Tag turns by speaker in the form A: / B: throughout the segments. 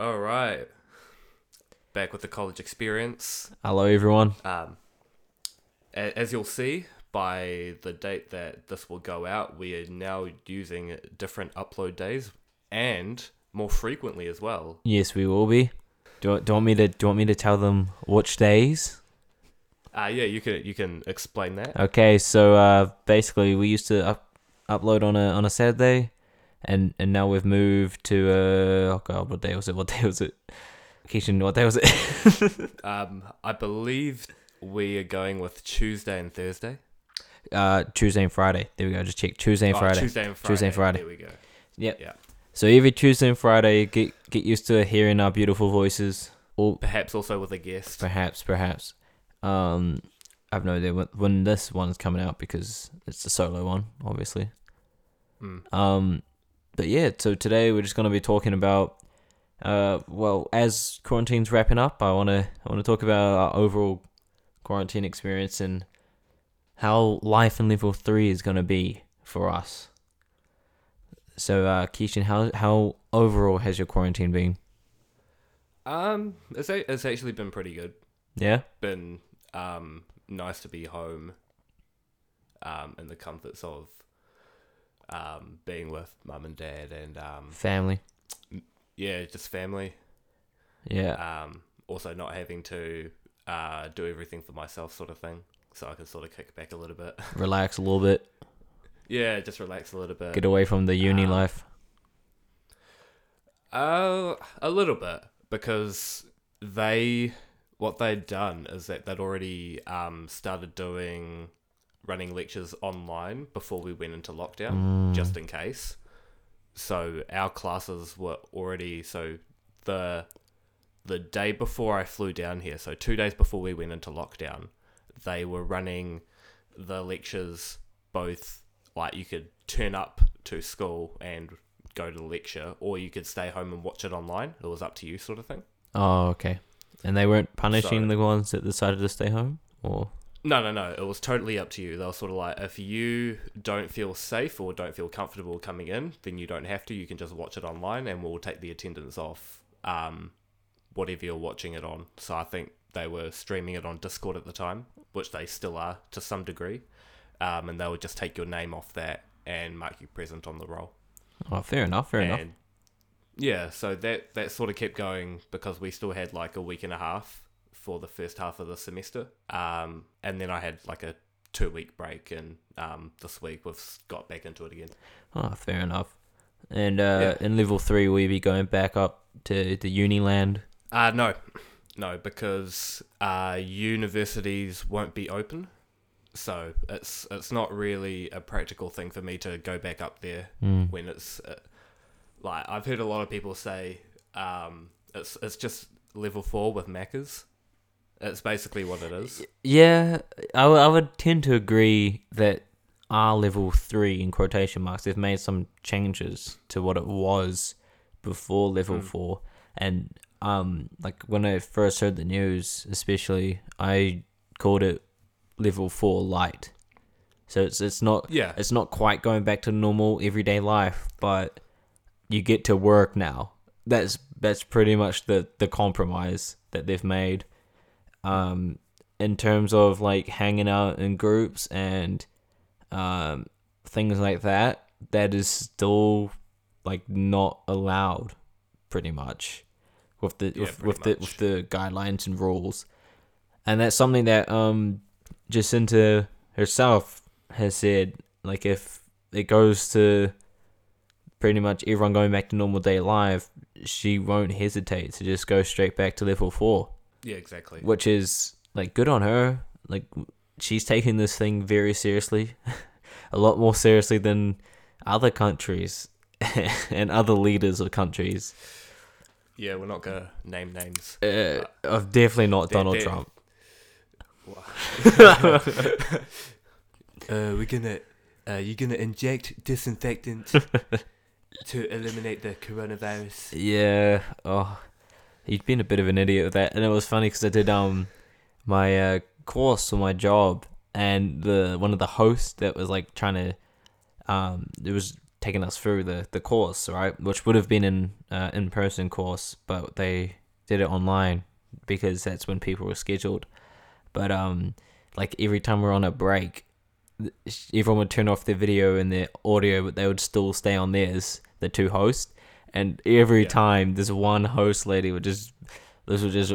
A: All right. Back with the college experience.
B: Hello, everyone.
A: Um, a- as you'll see by the date that this will go out, we are now using different upload days and more frequently as well.
B: Yes, we will be. Do you, do you want me to? Do you want me to tell them which days?
A: Uh, yeah, you can you can explain that.
B: Okay, so uh, basically, we used to up, upload on a on a Saturday, and and now we've moved to uh, oh god, what day was it? What day was it? Kishan, what day was it?
A: Um, I believe we are going with Tuesday and Thursday.
B: uh, Tuesday and Friday. There we go. Just check Tuesday and
A: Oh,
B: Friday.
A: Tuesday and Friday.
B: Tuesday and Friday.
A: There we go.
B: Yep.
A: Yeah.
B: So every Tuesday and Friday, get get used to hearing our beautiful voices. Or
A: Perhaps also with a guest.
B: perhaps, perhaps. Um, I've no idea when, when this one's coming out because it's a solo one, obviously.
A: Mm.
B: Um, but yeah, so today we're just gonna be talking about, uh, well, as quarantine's wrapping up, I wanna I wanna talk about our overall quarantine experience and how life in level three is gonna be for us. So, uh, Kishan, how how overall has your quarantine been?
A: Um, it's a- it's actually been pretty good.
B: Yeah.
A: Been um nice to be home. Um, in the comforts of um being with mum and dad and um
B: Family.
A: yeah just family.
B: Yeah.
A: Um, also not having to uh do everything for myself sort of thing, so I can sort of kick back a little bit.
B: Relax a little bit.
A: yeah, just relax a little bit.
B: Get away from the uni
A: um,
B: life.
A: Uh, a little bit because they what they'd done is that they'd already um started doing running lectures online before we went into lockdown,
B: Mm.
A: just in case. So our classes were already so the the day before I flew down here, so two days before we went into lockdown, they were running the lectures both like you could turn up to school and go to the lecture, or you could stay home and watch it online. It was up to you, sort of thing.
B: Oh, okay. And they weren't punishing
A: So-
B: the ones that decided to stay home, or
A: No, no, no. It was totally up to you. They were sort of like, if you don't feel safe or don't feel comfortable coming in, then you don't have to. You can just watch it online, and we'll take the attendance off um, whatever you're watching it on. So I think they were streaming it on Discord at the time, which they still are to some degree. Um, and they would just take your name off that and mark you present on the roll.
B: oh, fair enough, fair enough.
A: yeah, so that that sort of kept going because we still had like a week and a half for the first half of the semester, um, and then I had like a two week break, and um, this week we've got back into it again.
B: Oh, fair enough. And uh,
A: Yeah.
B: in level three, will you be going back up to the uni land?
A: Uh no, no, because uh, universities won't be open, so it's it's not really a practical thing for me to go back up there
B: Mm.
A: when it's uh, like I've heard a lot of people say um, it's it's just level four with Macca's. It's basically what it is.
B: Yeah, I, w- I would tend to agree that our level three in quotation marks they've made some changes to what it was before level
A: Mm.
B: four, and um, like when I first heard the news, especially I called it level four light. So it's it's not
A: Yeah,
B: it's not quite going back to normal everyday life, but you get to work now. That's that's pretty much the the compromise that they've made. Um, in terms of like hanging out in groups and um things like that, that is still like not allowed, pretty much, with the
A: Yeah,
B: with, with the with the guidelines and rules, and that's something that um Jacinda herself has said like if it goes to pretty much everyone going back to normal day life, she won't hesitate to just go straight back to level four,
A: yeah, exactly.
B: which is like good on her. Like she's taking this thing very seriously, a lot more seriously than other countries and other leaders of countries.
A: Yeah, we're not gonna name names.
B: Uh, of definitely not Donald
A: they're-
B: Trump.
A: Uh, we're gonna, uh, you're gonna inject disinfectant to eliminate the coronavirus.
B: Yeah. Oh, he's been a bit of an idiot with that, and it was funny because I did um my uh, course for my job, and the one of the hosts that was like trying to um it was taking us through the the course, right? Which would have been in uh, in person course, but they did it online because that's when people were scheduled. But um, like every time we're on a break, everyone would turn off their video and their audio, but they would still stay on theirs. The two hosts, and every
A: Yeah.
B: time this one host lady would just this would just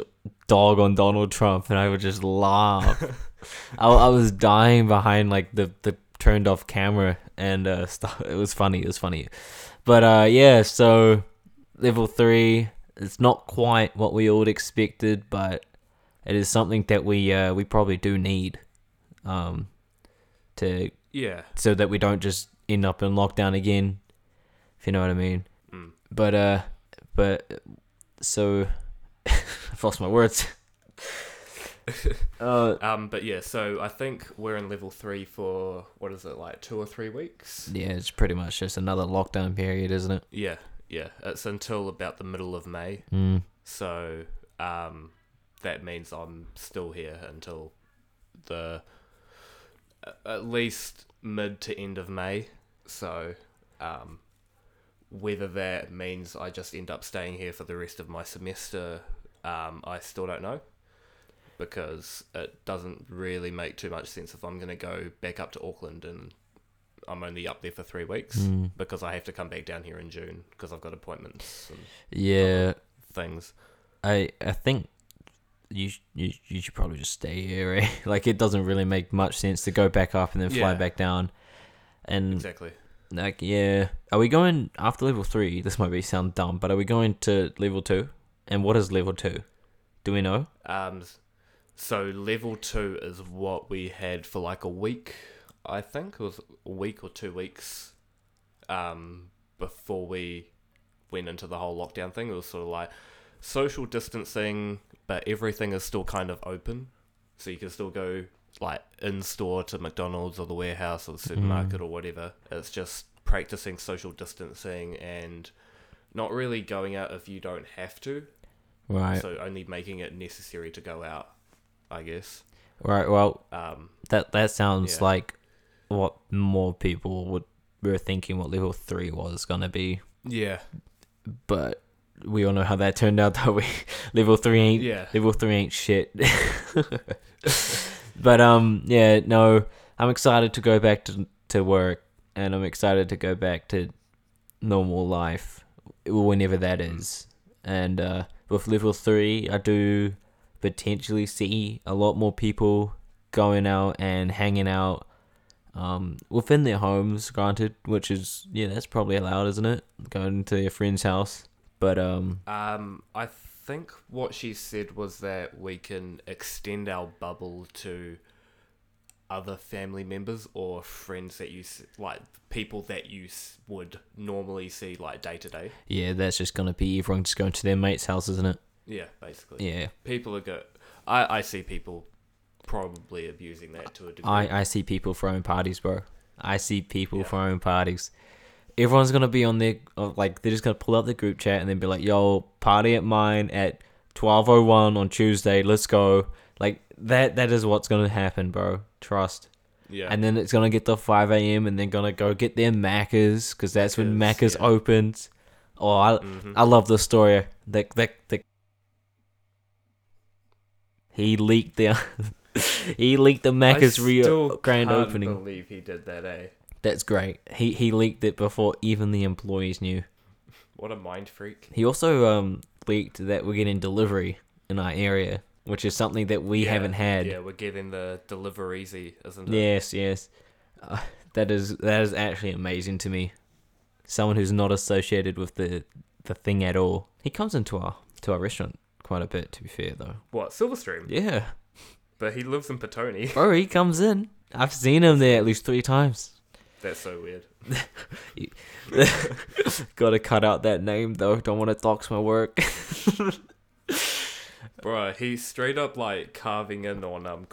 B: dog on Donald Trump, and I would just laugh. I, I was dying behind like the the turned off camera and uh stuff. It was funny. It was funny, but uh yeah. So level three, it's not quite what we all expected, but it is something that we uh we probably do need, um, to
A: Yeah.
B: so that we don't just end up in lockdown again. If you know what I mean. But uh, but so I've lost my words. uh,
A: Um, but yeah, so I think we're in level three for what is it like two or three weeks?
B: yeah, it's pretty much just another lockdown period, isn't it?
A: Yeah, yeah. It's until about the middle of May.
B: Mm.
A: So um, that means I'm still here until the at least mid to end of May. So um, whether that means I just end up staying here for the rest of my semester, um, I still don't know. Because it doesn't really make too much sense if I'm going to go back up to Auckland and I'm only up there for three weeks
B: Mm.
A: because I have to come back down here in June because I've got appointments and
B: Yeah,
A: things.
B: I I think you you you should probably just stay here. Eh? Like it doesn't really make much sense to go back up and then fly
A: Yeah.
B: back down. And
A: Exactly.
B: Like yeah, are we going after level three? This might be sound dumb, but are we going to level two? And what is level two? Do we know?
A: Um, so level two is what we had for like a week. I think it was a week or two weeks. Um, before we went into the whole lockdown thing, it was sort of like social distancing, but everything is still kind of open, so you can still go like in store to McDonald's or the warehouse or the supermarket or whatever. It's just practicing social distancing and not really going out if you don't have to.
B: Right.
A: So only making it necessary to go out, I guess.
B: right. Well,
A: Um,
B: that that sounds
A: Yeah.
B: like what more people would were thinking what level three was gonna be,
A: yeah,
B: but we all know how that turned out. That we level three ain't
A: yeah,
B: level three ain't shit. but um, yeah, no, I'm excited to go back to to work, and I'm excited to go back to normal life, whenever that is. And uh, with level three, I do potentially see a lot more people going out and hanging out. Um, within their homes, granted, which is yeah, that's probably allowed, isn't it? Going to your friend's house, but um,
A: Um, I think what she said was that we can extend our bubble to other family members or friends that you like people that you would normally see like day to day.
B: yeah, that's just gonna be everyone just going to their mate's house, isn't it?
A: Yeah, basically.
B: Yeah,
A: People are go. I I see people probably abusing that to a degree.
B: I I see people throwing parties, bro. I see people
A: Yeah.
B: throwing parties. Everyone's gonna be on their uh, like they're just gonna pull up the group chat and then be like, "Yo, party at mine at twelve oh one on Tuesday. Let's go." Like that. That is what's gonna happen, bro. Trust.
A: yeah.
B: And then it's gonna get to five a.m. and they're gonna go get their Maccas because that's when
A: Maccas, yeah.
B: opens. Oh, I
A: Mhm.
B: I love the story. The the the he leaked the he leaked the Macca's real grand
A: can't
B: opening.
A: Believe he did that, eh?
B: That's great. He he leaked it before even the employees knew.
A: What a mind freak.
B: He also um leaked that we're getting delivery in our area, which is something that we
A: Yeah,
B: haven't had.
A: Yeah, we're getting the Delivereasy, isn't it?
B: Yes, yes. Uh, that is that is actually amazing to me. Someone who's not associated with the the thing at all. He comes into our to our restaurant quite a bit. To be fair, though.
A: What Silverstream?
B: Yeah,
A: But he lives in Petone.
B: bro, he comes in. I've seen him there at least three times.
A: That's so weird.
B: Got to cut out that name though. Don't want to dox my work.
A: Bruh, he's straight up like carving in on um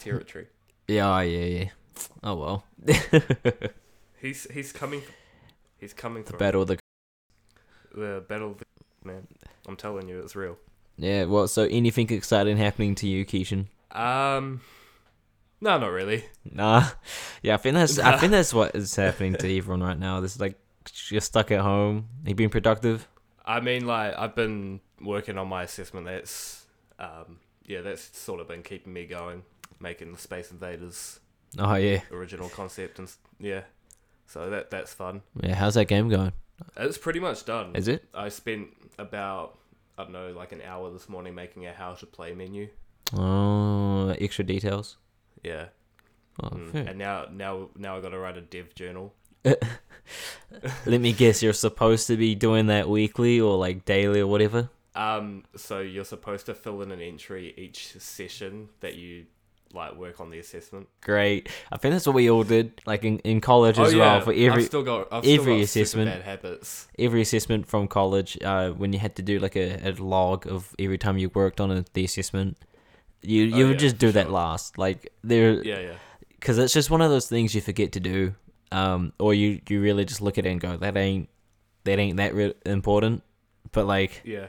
A: territory.
B: yeah, yeah, yeah. Oh well.
A: He's he's coming. He's coming
B: the battle of the
A: the battle. Of the, man, I'm telling you, it's real.
B: yeah. Well, so anything exciting happening to you, Kishan?
A: Um, No, not really.
B: Nah, yeah, I think that's I think that's what is happening to everyone right now. This is like you're stuck at home. You being productive?
A: I mean, like I've been working on my assessment. That's um, yeah, that's sort of been keeping me going, making the Space Invaders
B: Oh yeah,
A: original concept and yeah. So that that's fun.
B: yeah. How's that game going?
A: It's pretty much done.
B: Is it?
A: I spent about I don't know, like an hour this morning making a how to play menu.
B: Oh, extra details.
A: Yeah.
B: Oh,
A: Mm. And now now now I got to write a dev journal.
B: Let me guess. You're supposed to be doing that weekly or like daily or whatever.
A: Um, so you're supposed to fill in an entry each session that you like work on the assessment.
B: Great. I think that's what we all did, like in, in college as well. For every
A: Oh, I've still got I've still
B: every
A: got
B: assessment.
A: bad habits.
B: every assessment from college, uh, when you had to do like a, a log of every time you worked on a, the assessment, you you
A: Oh,
B: would
A: yeah,
B: just do that
A: sure.
B: last. Like there,
A: Yeah, yeah,
B: because it's just one of those things you forget to do, um, or you you really just look at it and go, that ain't that ain't that re- important. But like
A: yeah.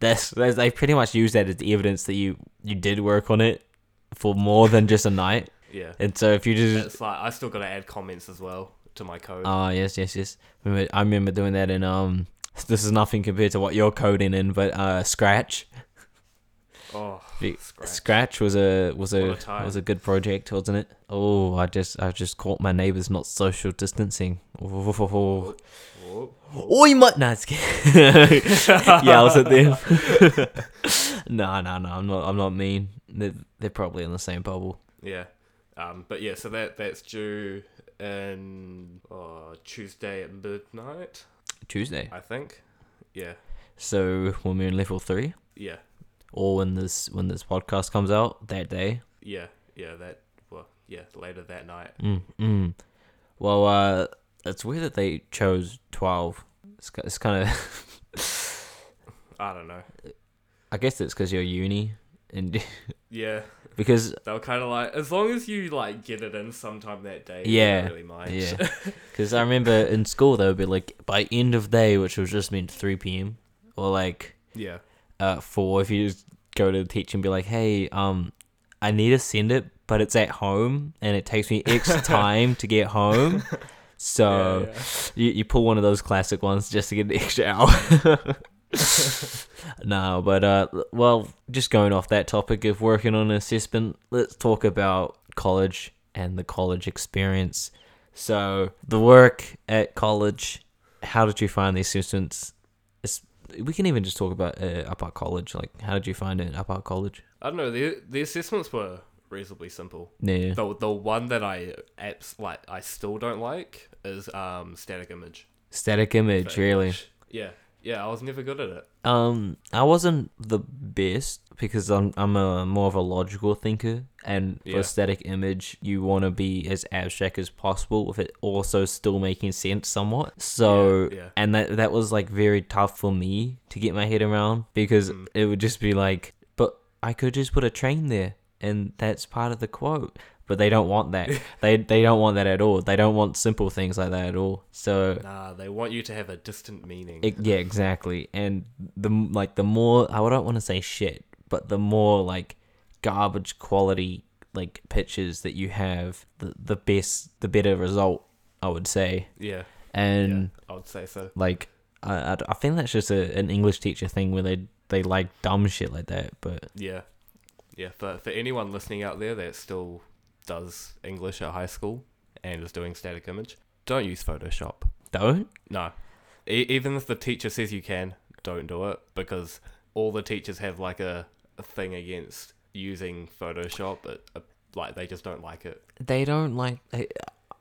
B: that's, that's they pretty much use that as evidence that you you did work on it for more than just a night.
A: Yeah.
B: And so if you just
A: It's like I still got to add comments as well to my code.
B: Oh yes, yes, yes. Remember, I remember doing that in um. This is nothing compared to what you're coding in, but uh, Scratch.
A: Oh, Scratch.
B: Scratch was a was a,
A: a
B: was a good project, wasn't it? Oh, I just I just caught my neighbors not social distancing. Oh,
A: Whoop.
B: oh you might not. yeah, I was at them. no, no, no. I'm not. I'm not mean. They're, they're probably in the same bubble.
A: Yeah. Um, but yeah, so that that's due in uh, Tuesday at midnight,
B: Tuesday.
A: I think. Yeah.
B: So when we're in level three,
A: Yeah.
B: Or when this when this podcast comes out that day,
A: Yeah. Yeah. That. Well. Yeah. Later that night.
B: Mm, mm. Well, uh, it's weird that they chose 12. It's, it's kind of.
A: I don't know.
B: I guess it's because you're uni. and
A: Yeah.
B: Because,
A: They were kind of like, as long as you like get it in sometime that day,
B: Yeah,
A: really mind.
B: yeah. Because I remember in school, they would be like, by end of day, which was just meant 3 p.m. Or like
A: yeah.
B: Uh, 4, if you just go to the teacher and be like, hey, um, I need to send it, but it's at home and it takes me X time to get home. So.
A: yeah, yeah.
B: You, you pull one of those classic ones just to get an extra hour. no, but uh, well, just going off that topic of working on an assessment, let's talk about college and the college experience. So the work at college, how did you find the assessments? It's, we can even just talk about uh, up at college. Like, how did you find it up at college?
A: I don't know. The the assessments were reasonably simple.
B: Yeah,
A: The the one that I apps like I still don't like is um static image.
B: static image,
A: for
B: really.
A: English. Yeah. Yeah. I was never good at it.
B: Um, I wasn't the best because I'm I'm a more of a logical thinker, and
A: Yeah.
B: for static image, you want to be as abstract as possible with it also still making sense somewhat. So,
A: Yeah, yeah.
B: and that that was like very tough for me to get my head around because
A: Mm.
B: it would just be like, but I could just put a train there, and that's part of the quote. But they don't want that. they they don't want that at all. They don't want simple things like that at all. So
A: Nah, they want you to have a distant meaning.
B: it, yeah, exactly. And the like the more I don't want to say shit, but the more like garbage quality like pictures that you have, the the best, the better result. I would say.
A: yeah.
B: And
A: yeah. I would say so.
B: like I, I, I think that's just a, an English teacher thing where they they like dumb shit like that. But
A: Yeah. Yeah. For for anyone listening out there that still does English at high school and is doing static image, don't use Photoshop.
B: don't.
A: No. E- even if the teacher says you can, don't do it because all the teachers have like a, a thing against using Photoshop. But uh, like they just don't like it.
B: They don't like. I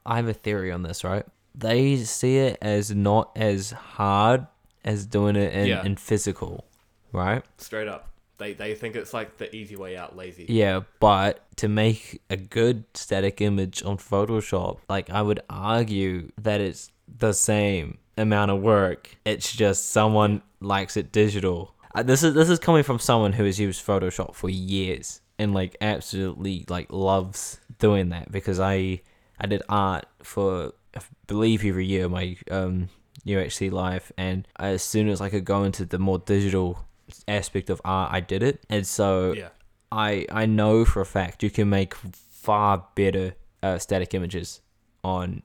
B: I have a theory on this, right? They see it as not as hard as doing it in,
A: Yeah.
B: in physical, right?
A: Straight up. They they think it's like the easy way out, lazy.
B: Yeah, but to make a good static image on Photoshop, like I would argue that it's the same amount of work. It's just someone likes it digital. Uh, this is this is coming from someone who has used Photoshop for years and like absolutely like loves doing that because I I did art for I believe every year my um UHC life and as soon as I could go into the more digital aspect of art I did it and so
A: Yeah.
B: I I know for a fact you can make far better uh, static images on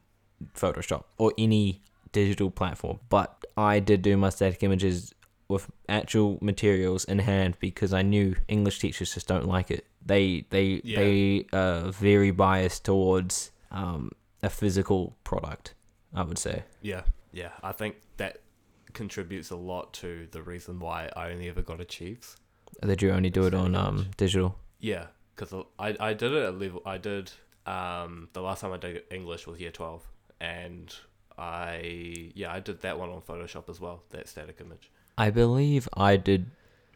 B: Photoshop or any digital platform. But I did do my static images with actual materials in hand because I knew English teachers just don't like it. They they
A: Yeah.
B: they are very biased towards um, a physical product. I would say.
A: Yeah, yeah. I think that contributes a lot to the reason why I only ever got achieves.
B: Did you only do it on um, digital?
A: Yeah, because I I did it at level. I did um the last time I did English was year twelve, and I yeah I did that one on Photoshop as well. That static image.
B: I believe I did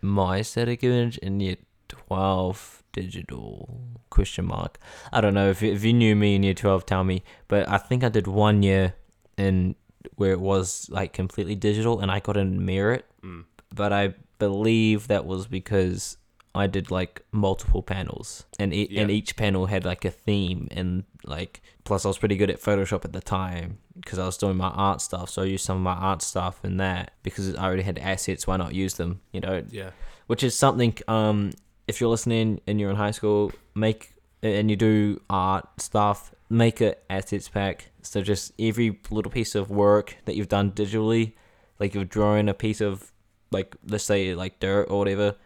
B: my static image in year 12 digital question mark. I don't know if if you knew me in year 12 tell me, but I think I did one year in where it was like completely digital and I got in merit,
A: Mm.
B: but I believe that was because I did like multiple panels and e- and each panel had like a theme and like plus I was pretty good at Photoshop at the time because I was doing my art stuff so I used some of my art stuff in that because I already had assets why not use them you know?
A: Yeah,
B: which is something um if you're listening and you're in high school make and you do art stuff make a assets pack. So just every little piece of work that you've done digitally like you're drawing a piece of like let's say like dirt or whatever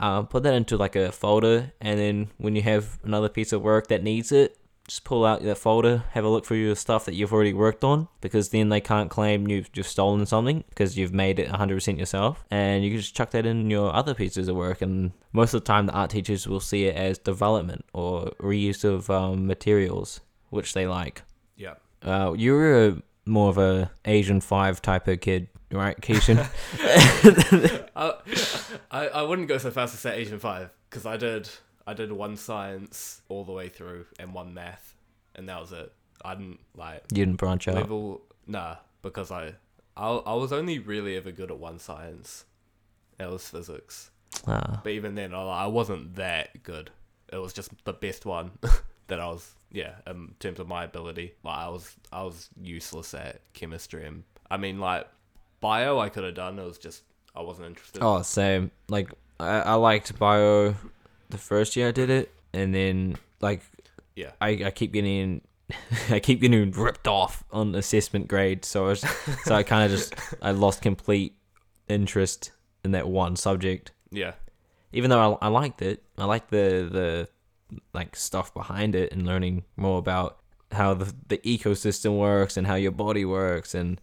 B: um, put that into like a folder. And then when you have another piece of work that needs it just pull out that folder have a look through your stuff that you've already worked on because then they can't claim you've just stolen something because you've made it 100% yourself. And you can just chuck that in your other pieces of work and most of the time the art teachers will see it as development or reuse of um, materials which they like.
A: Yeah.
B: uh, you were a, more of a asian 5 type of kid right kishan?
A: I, I I wouldn't go so fast as say Asian five because I did I did one science all the way through and one math, and that was it. I didn't like
B: you didn't branch out
A: level nah because I I I was only really ever good at one science. That was physics.
B: Ah.
A: But even then, I, I wasn't that good. It was just the best one that I was. Yeah, in terms of my ability, like I was, I was useless at chemistry, and I mean, like bio, I could have done. It was just I wasn't interested.
B: Oh, same. Like I, I liked bio the first year I did it, and then like
A: Yeah.
B: I, I keep getting I keep getting ripped off on assessment grade, so I was, so I kind of just I lost complete interest in that one subject.
A: Yeah,
B: Even though I, I liked it, I liked the the like stuff behind it and learning more about how the the ecosystem works and how your body works and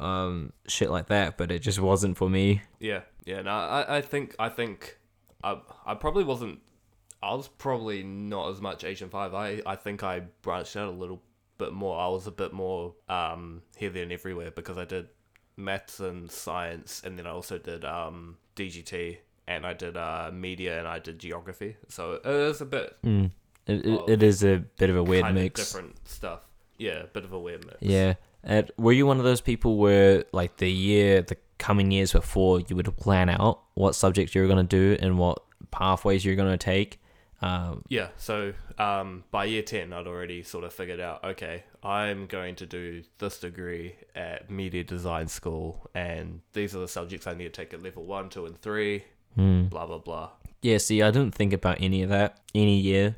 B: um shit like that. But it just wasn't for me.
A: yeah, yeah. No, I, I think, I think, I, I probably wasn't. I was probably not as much Asian five. I, I think I branched out a little bit more. I was a bit more um here, there, and everywhere because I did maths and science, and then I also did um DGT, and I did uh media, and I did geography. So it was a bit
B: Mm. It, it, it is a bit of a weird mix.
A: different stuff. Yeah, a bit of a weird mix.
B: Yeah. And were you one of those people where, like, the year, the coming years before, you would plan out what subjects you were going to do and what pathways you're going to take? Um,
A: Yeah, so um, by year 10, I'd already sort of figured out okay, I'm going to do this degree at media design school, and these are the subjects I need to take at level 1, 2, and 3,
B: hmm.
A: blah, blah, blah.
B: Yeah, see, I didn't think about any of that any year.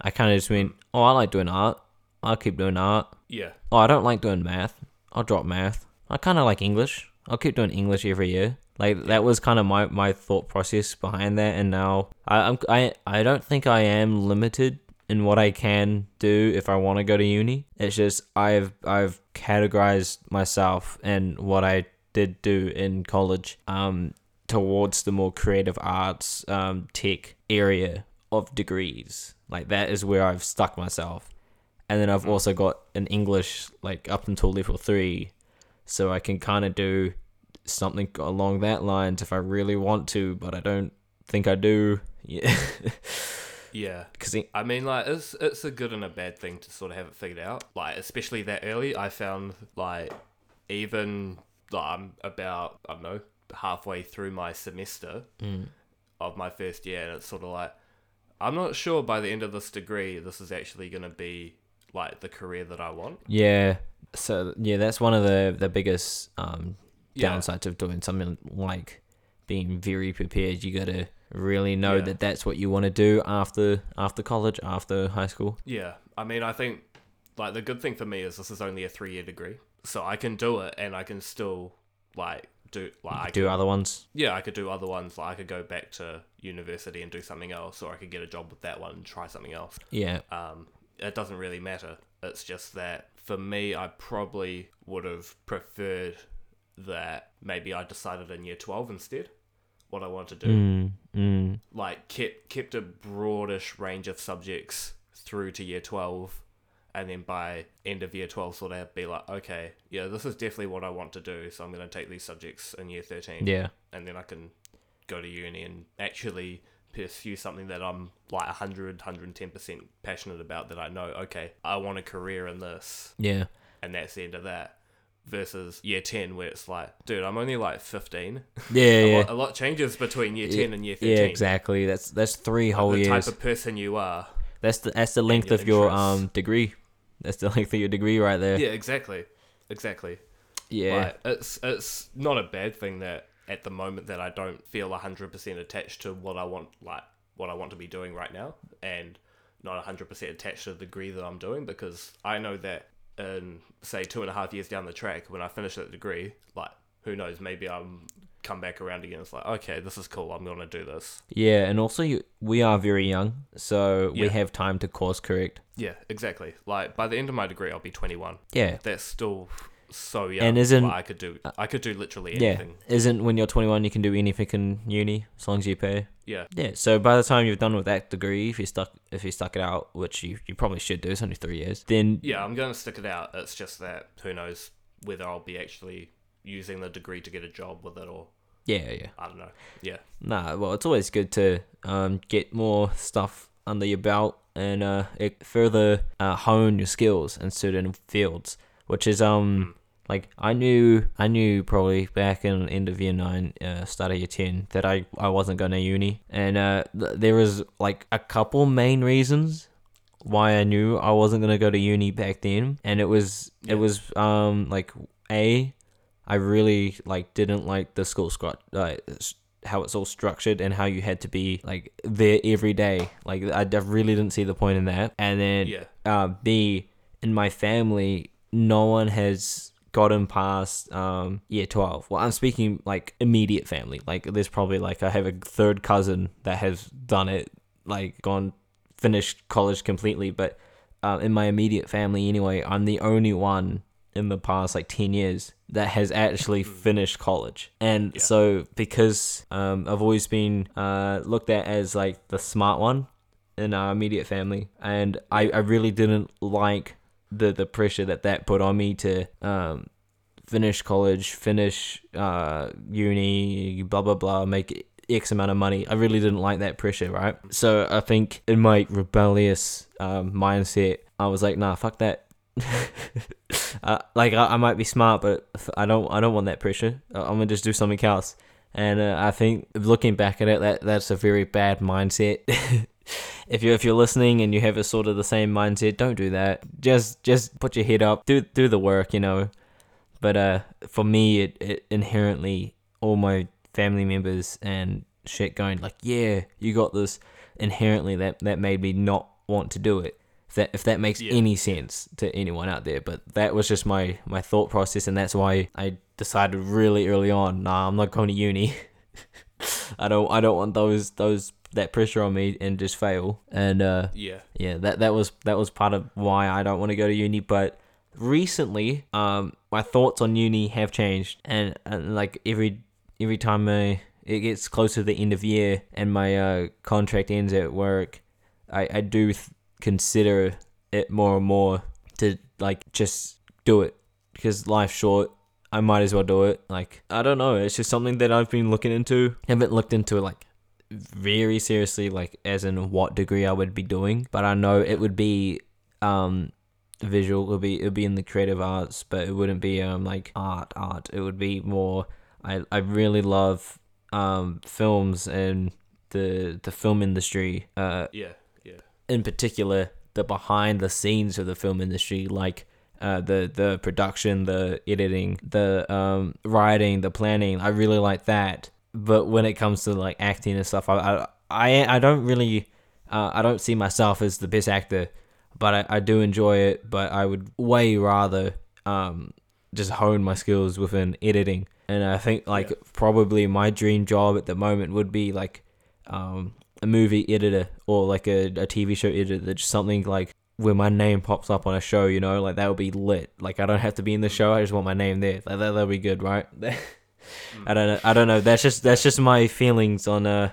B: I kind of just went, oh, I like doing art. I'll keep doing art.
A: Yeah,
B: Oh, I don't like doing math. I'll drop math. I kind of like English. I'll keep doing English every year. Like that was kind of my, my thought process behind that. And now I I'm, I I don't think I am limited in what I can do if I want to go to uni. It's just I've I've categorized myself and what I did do in college um towards the more creative arts um tech area of degrees. Like that is where I've stuck myself and then I've
A: Mm.
B: also got an English like up until level three, so I can kind of do something along that lines if I really want to, but I don't think I do. Yeah,
A: yeah.
B: because
A: I mean, like, it's, it's a good and a bad thing to sort of have it figured out. Like, especially that early, I found, like, even, like, I'm about, I don't know, halfway through my semester, mm. of my first year, and it's sort of like I'm not sure by the end of this degree this is actually going to be like the career that I want.
B: yeah, so yeah, that's one of the the biggest um
A: Yeah.
B: downsides of doing something like being very prepared. You gotta really know
A: Yeah.
B: that that's what you want to do after after college, after high school.
A: Yeah, I mean, I think like the good thing for me is this is only a three year degree, so I can do it and I can still like do like I
B: do
A: can,
B: other ones.
A: yeah I could do other ones like I could go back to university and do something else, or I could get a job with that one and try something else.
B: Yeah,
A: Um, it doesn't really matter. It's just that for me, I probably would have preferred that maybe I decided in year twelve instead what I wanted to do.
B: Mm, mm,
A: like kept kept a broadish range of subjects through to year 12 and then by end of year 12 sort of be like okay yeah this is definitely what i want to do so i'm going to take these subjects in year 13
B: yeah,
A: and then i can go to uni and actually pursue something that i'm like 100 110% passionate about that i know okay i want a career in this
B: yeah,
A: and that's the end of that versus year 10 where it's like dude i'm only like 15
B: yeah,
A: a,
B: yeah.
A: lot, a lot changes between year 10 and year 13
B: Yeah, exactly. That's that's three whole
A: the
B: years.
A: The type of person you are.
B: that's the that's the length
A: your
B: of your
A: interests.
B: um degree. That's the length of your degree right there.
A: Yeah, exactly, exactly.
B: Yeah,
A: Like, it's it's not a bad thing that at the moment that I don't feel hundred percent attached to what I want, like what I want to be doing right now, and not hundred percent attached to the degree that I'm doing because I know that in say two and a half years down the track when I finish that degree, like who knows, maybe I'm come back around again. It's like okay, this is cool. I'm gonna do this.
B: yeah, and also you, we are very young, so we have time to course correct.
A: Yeah, exactly. Like by the end of my degree, I'll be 21.
B: Yeah,
A: That's still so young.
B: And isn't-
A: I could do I could do literally
B: yeah. Isn't when you're 21 you can do anything in uni as long as you pay.
A: Yeah.
B: Yeah, so by the time you've done with that degree, if you stuck if you stuck it out, which you, you probably should do, it's only three years, then
A: Yeah, I'm going to stick it out. It's just that who knows whether I'll be actually using the degree to get a job with it or
B: yeah, yeah.
A: I don't know. Yeah.
B: Nah, well, it's always good to um, get more stuff under your belt and uh, further uh, hone your skills in certain fields, which is um like I knew I knew probably back in end of year nine, uh, start of year ten that I I wasn't going to uni, and uh, th- there was like a couple main reasons why I knew I wasn't gonna go to uni back then, and it was
A: Yeah.
B: it was um like a I really like didn't like the school scrut like how it's all structured and how you had to be like there every day. Like I d- really didn't see the point in that. And then
A: Yeah.
B: uh, B in my family, no one has gotten past um year 12 well i'm speaking like immediate family. Like there's probably like i have a third cousin that has done it like gone finished college completely. But uh, in my immediate family anyway i'm the only one in the past like 10 years that has actually finished college. And
A: Yeah.
B: so because um, i've always been uh, looked at as like the smart one in our immediate family and I, I really didn't like the the pressure that that put on me to um finish college finish uh uni blah blah blah make x amount of money. I really didn't like that pressure right? So i think in my rebellious um, mindset i was like nah fuck that. Uh, like I, I might be smart but i don't i don't want that pressure. I'm gonna just do something else. And uh, i think looking back at it that that's a very bad mindset if you're if you're listening and you have a sort of the same mindset, don't do that. Just just put your head up, do do the work, you know. But uh, for me, it, it inherently all my family members and shit going like, yeah, you got this. Inherently, that that made me not want to do it. If that if that makes
A: Yeah.
B: any sense to anyone out there, but that was just my my thought process, and that's why I decided really early on, nah, I'm not going to uni. I don't I don't want those those that pressure on me and just fail. And uh
A: Yeah.
B: yeah, that that was that was part of why I don't want to go to uni, but recently um my thoughts on uni have changed and, and like every every time I, it gets closer to the end of year and my uh contract ends at work, I I do th- consider it more and more to like just do it because life's short I might as well do it. Like, I don't know. It's just something that I've been looking into. haven't looked into it like very seriously, like as in what degree I would be doing. But I know it would be um visual. It would be it would be in the creative arts, but it wouldn't be um like art art. It would be more. I I really love um films and the the film industry. Uh,
A: Yeah. Yeah.
B: in particular the behind the scenes of the film industry like uh, the the production the editing the um, writing the planning i really like that but when it comes to like acting and stuff, I I I, I don't really uh, I don't see myself as the best actor, but I, I do enjoy it. But I would way rather um just hone my skills within editing. And I think like
A: Yeah.
B: probably my dream job at the moment would be like um a movie editor or like a, a TV show editor, just something like where my name pops up on a show, you know, like that would be lit. Like I don't have to be in the show, I just want my name there. Like that that'll be good, right? I don't know. I don't know. That's just that's just my feelings on uh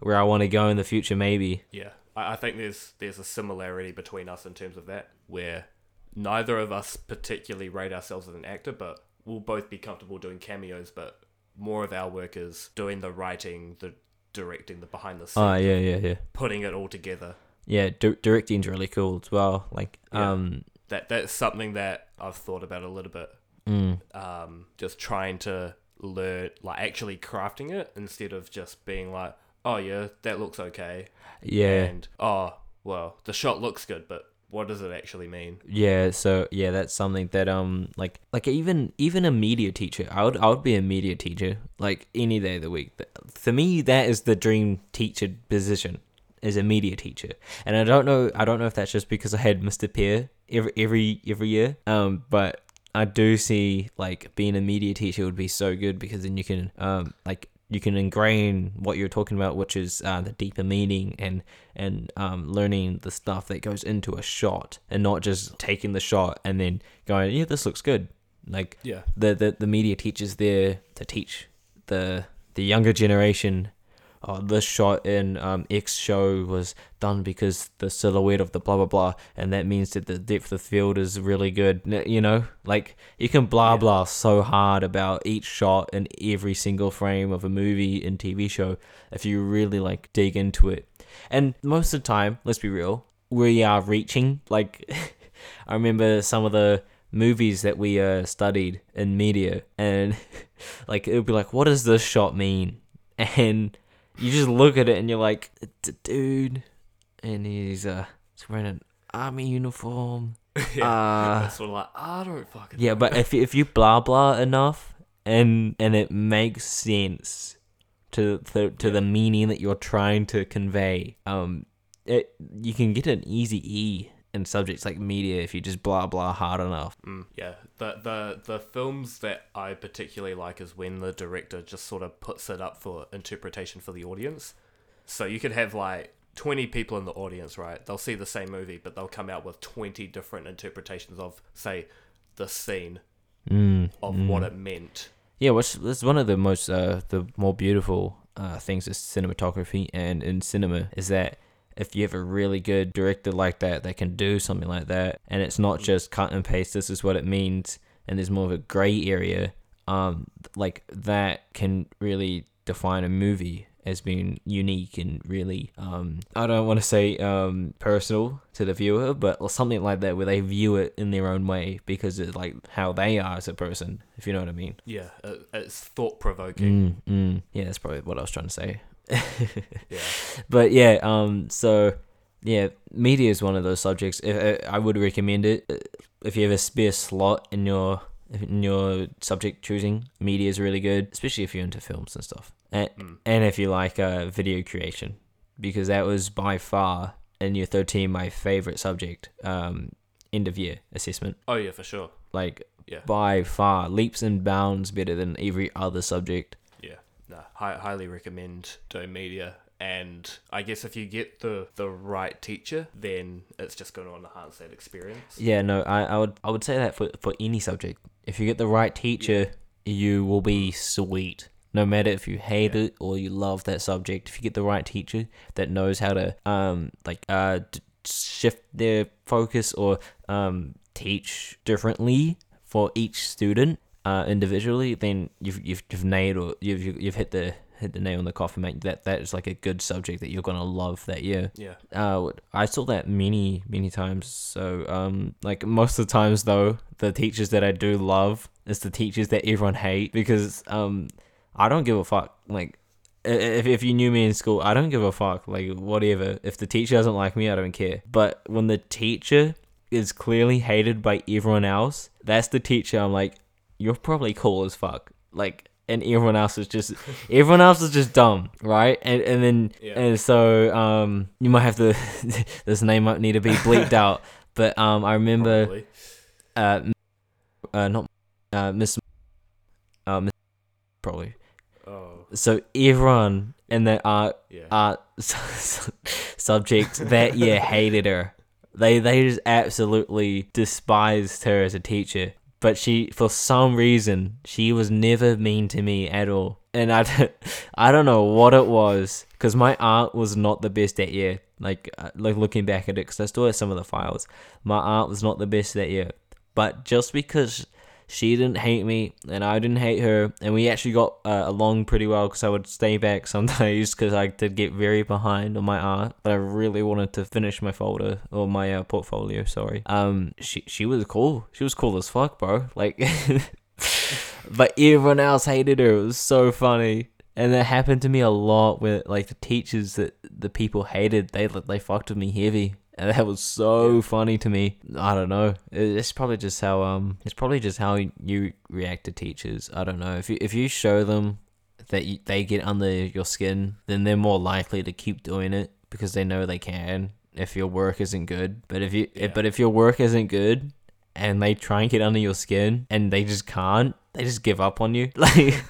B: where I want to go in the future maybe.
A: Yeah, I, I think there's there's a similarity between us in terms of that, where neither of us particularly rate ourselves as an actor, but we'll both be comfortable doing cameos. But more of our work is doing the writing, the directing, the behind the scenes,
B: Oh, yeah, yeah, yeah.
A: putting it all together.
B: Yeah, di- directing's really cool as well. Like
A: Yeah.
B: um
A: That that's something that I've thought about a little bit.
B: mm,
A: Um, just trying to learn, like actually crafting it instead of just being like, oh yeah, that looks okay,
B: yeah.
A: and oh well, the shot looks good, but what does it actually mean?
B: Yeah, so yeah, that's something that um like like even even a media teacher, I would I would be a media teacher like any day of the week. For me, that is the dream teacher position, is a media teacher. And I don't know I don't know if that's just because I had Mr. Pear every every every year. Um, but I do see like being a media teacher would be so good because then you can um like you can ingrain what you're talking about, which is uh, the deeper meaning and and um, learning the stuff that goes into a shot, and not just taking the shot and then going, yeah, this looks good. Like
A: Yeah,
B: the the, the media teachers there to teach the the younger generation. Oh, this shot in um, X show was done because the silhouette of the blah blah blah, and that means that the depth of field is really good. You know, like you can blah
A: Yeah.
B: blah so hard about each shot in every single frame of a movie and TV show if you really like dig into it. And most of the time, let's be real, we are reaching. Like, I remember some of the movies that we uh, studied in media, and like it would be like, what does this shot mean? And you just look at it and you're like, it's a dude, and he's uh, he's wearing an army uniform. Uh,
A: it's sort of like I don't fucking.
B: yeah,
A: know."
B: but if if you blah blah enough and and it makes sense to to, to the meaning that you're trying to convey, um, it you can get an easy E in subjects like media if you just blah blah hard enough.
A: Mm, yeah, the the the films that I particularly like is when the director just sort of puts it up for interpretation for the audience. So you could have like twenty people in the audience, right? They'll see the same movie, but they'll come out with twenty different interpretations of, say, the scene
B: Mm,
A: of what it meant.
B: Yeah, which is one of the most uh the more beautiful uh things is cinematography and in cinema is that if you have a really good director like that that can do something like that and it's not just cut and paste this is what it means and there's more of a gray area um like that can really define a movie as being unique and really um I don't want to say um personal to the viewer but something like that where they view it in their own way because it's like how they are as a person if you know what I mean
A: Yeah, it's thought provoking.
B: Mm, mm. Yeah, that's probably what I was trying to say.
A: Yeah,
B: But yeah, um, so yeah, media is one of those subjects. If, uh, I would recommend it Uh, if you have a spare slot in your in your subject choosing. Media is really good, especially if you're into films and stuff, and
A: Mm.
B: and if you like uh, video creation, because that was by far in year thirteen my favorite subject. Um, end of year assessment,
A: Oh yeah, for sure.
B: like
A: Yeah.
B: by far leaps and bounds better than every other subject.
A: Yeah, no, hi- highly recommend doing media. And I guess if you get the the right teacher, then it's just going to enhance that experience.
B: Yeah, no, I, I would I would say that for, for any subject. If you get the right teacher, you will be sweet. No matter if you hate
A: Yeah.
B: it or you love that subject, if you get the right teacher that knows how to um like uh d- shift their focus or um teach differently for each student uh individually, then you've you've, you've nailed or you've you've you've hit the hit the nail on the coffin, mate. That that is like a good subject that you're gonna love that year.
A: Yeah,
B: uh I saw that many many times. So um like most of the times though the teachers that I do love is the teachers that everyone hate because um I don't give a fuck. Like if, if you knew me in school I don't give a fuck. Like whatever. If the teacher doesn't like me I don't care. But when the teacher is clearly hated by everyone else that's the teacher I'm like you're probably cool as fuck like and everyone else is just everyone else is just dumb, right? And and then
A: Yeah.
B: and so um you might have to this name might need to be bleeped out, but um I remember
A: Probably.
B: uh uh not uh Miss uh Miss probably
A: Oh,
B: so everyone in that art
A: yeah.
B: art subjects that year hated her. They they just absolutely despised her as a teacher. But she, for some reason, she was never mean to me at all. And I, don't- I don't know what it was, because my art was not the best that year. Like, uh, like looking back at it, because I still have some of the files. My art was not the best that year. But just because she didn't hate me and I didn't hate her, and we actually got uh, along pretty well because I would stay back sometimes because I did get very behind on my art, but I really wanted to finish my folder or my uh, portfolio. Sorry. Um, she she was cool. She was cool as fuck, bro. Like, but everyone else hated her. It was so funny. And that happened to me a lot with like the teachers that the people hated. They they fucked with me heavy. And that was so funny to me. I don't know. It's probably just how um. It's probably just how you react to teachers. I don't know. If you if you show them that you, they get under your skin, then they're more likely to keep doing it because they know they can. If your work isn't good, but if you
A: Yeah.
B: but if your work isn't good, and they try and get under your skin and they just can't, they just give up on you. Like.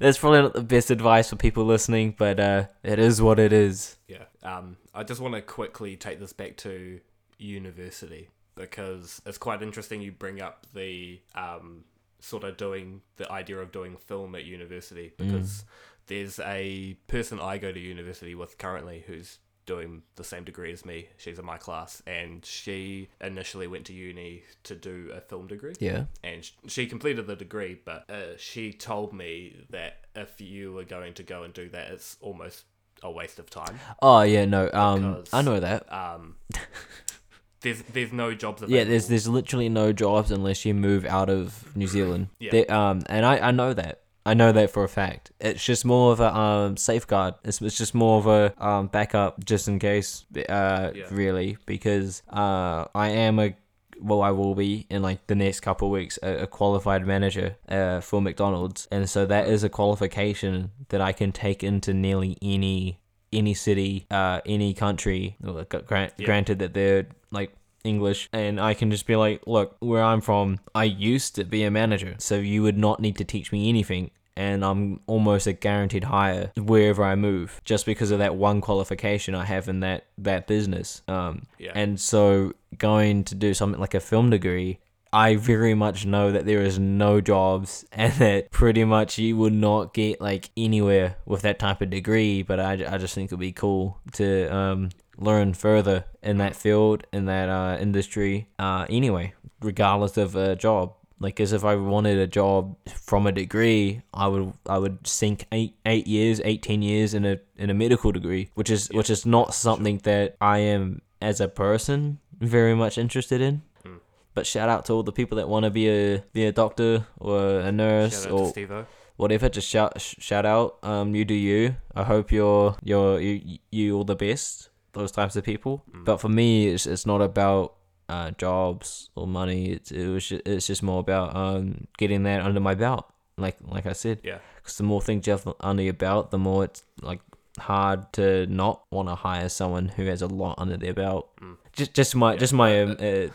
B: That's probably not the best advice for people listening, but uh, it is what it is.
A: Yeah. Um, I just want to quickly take this back to university because it's quite interesting you bring up the um, sort of doing the idea of doing film at university because there's a person I go to university with currently who's doing the same degree as me. She's in my class and she initially went to uni to do a film degree
B: Yeah.
A: and she completed the degree but uh, she told me that if you were going to go and do that it's almost a waste of time
B: Oh yeah, no. Um,
A: Because-
B: I know that.
A: um, there's there's no jobs available.
B: Yeah, there's there's literally no jobs unless you move out of New Zealand.
A: Yeah.
B: There- um, and I I know that. I know that for a fact. It's just more of a um safeguard. It's, it's just more of a um backup just in case. Uh,
A: Yeah.
B: really, because uh I am a well, I will be in like the next couple of weeks a, a qualified manager uh, for McDonald's, and so that is a qualification that I can take into nearly any any city, uh, any country. Well, Grant,
A: Yeah.
B: Granted that they're like English, and I can just be like, look, where I'm from, I used to be a manager, so you would not need to teach me anything. And I'm almost a guaranteed hire wherever I move, just because of that one qualification I have in that that business. Um,
A: Yeah.
B: and so going to do something like a film degree, I very much know that there is no jobs and that pretty much you would not get like anywhere with that type of degree. But I, I just think it'd be cool to um, learn further in that field, in that uh, industry, uh, anyway, regardless of a job. Like, as if I wanted a job from a degree, I would I would sink eight eight years, eighteen years in a in a medical degree, which is which is not something that I am as a person very much interested in.
A: Mm.
B: But shout out to all the people that want to be a be a doctor or a nurse
A: Shout out
B: or whatever. Just shout shout out. Um, you do you. I hope you're you're you you all the best. Those types of people.
A: Mm.
B: But for me, it's it's not about uh, jobs or money. It's it was just, it's just more about um getting that under my belt. Like like I said,
A: Yeah.
B: because the more things you have under your belt, the more it's like hard to not want to hire someone who has a lot under their belt.
A: Mm.
B: Just just my
A: Yeah,
B: just my um, uh,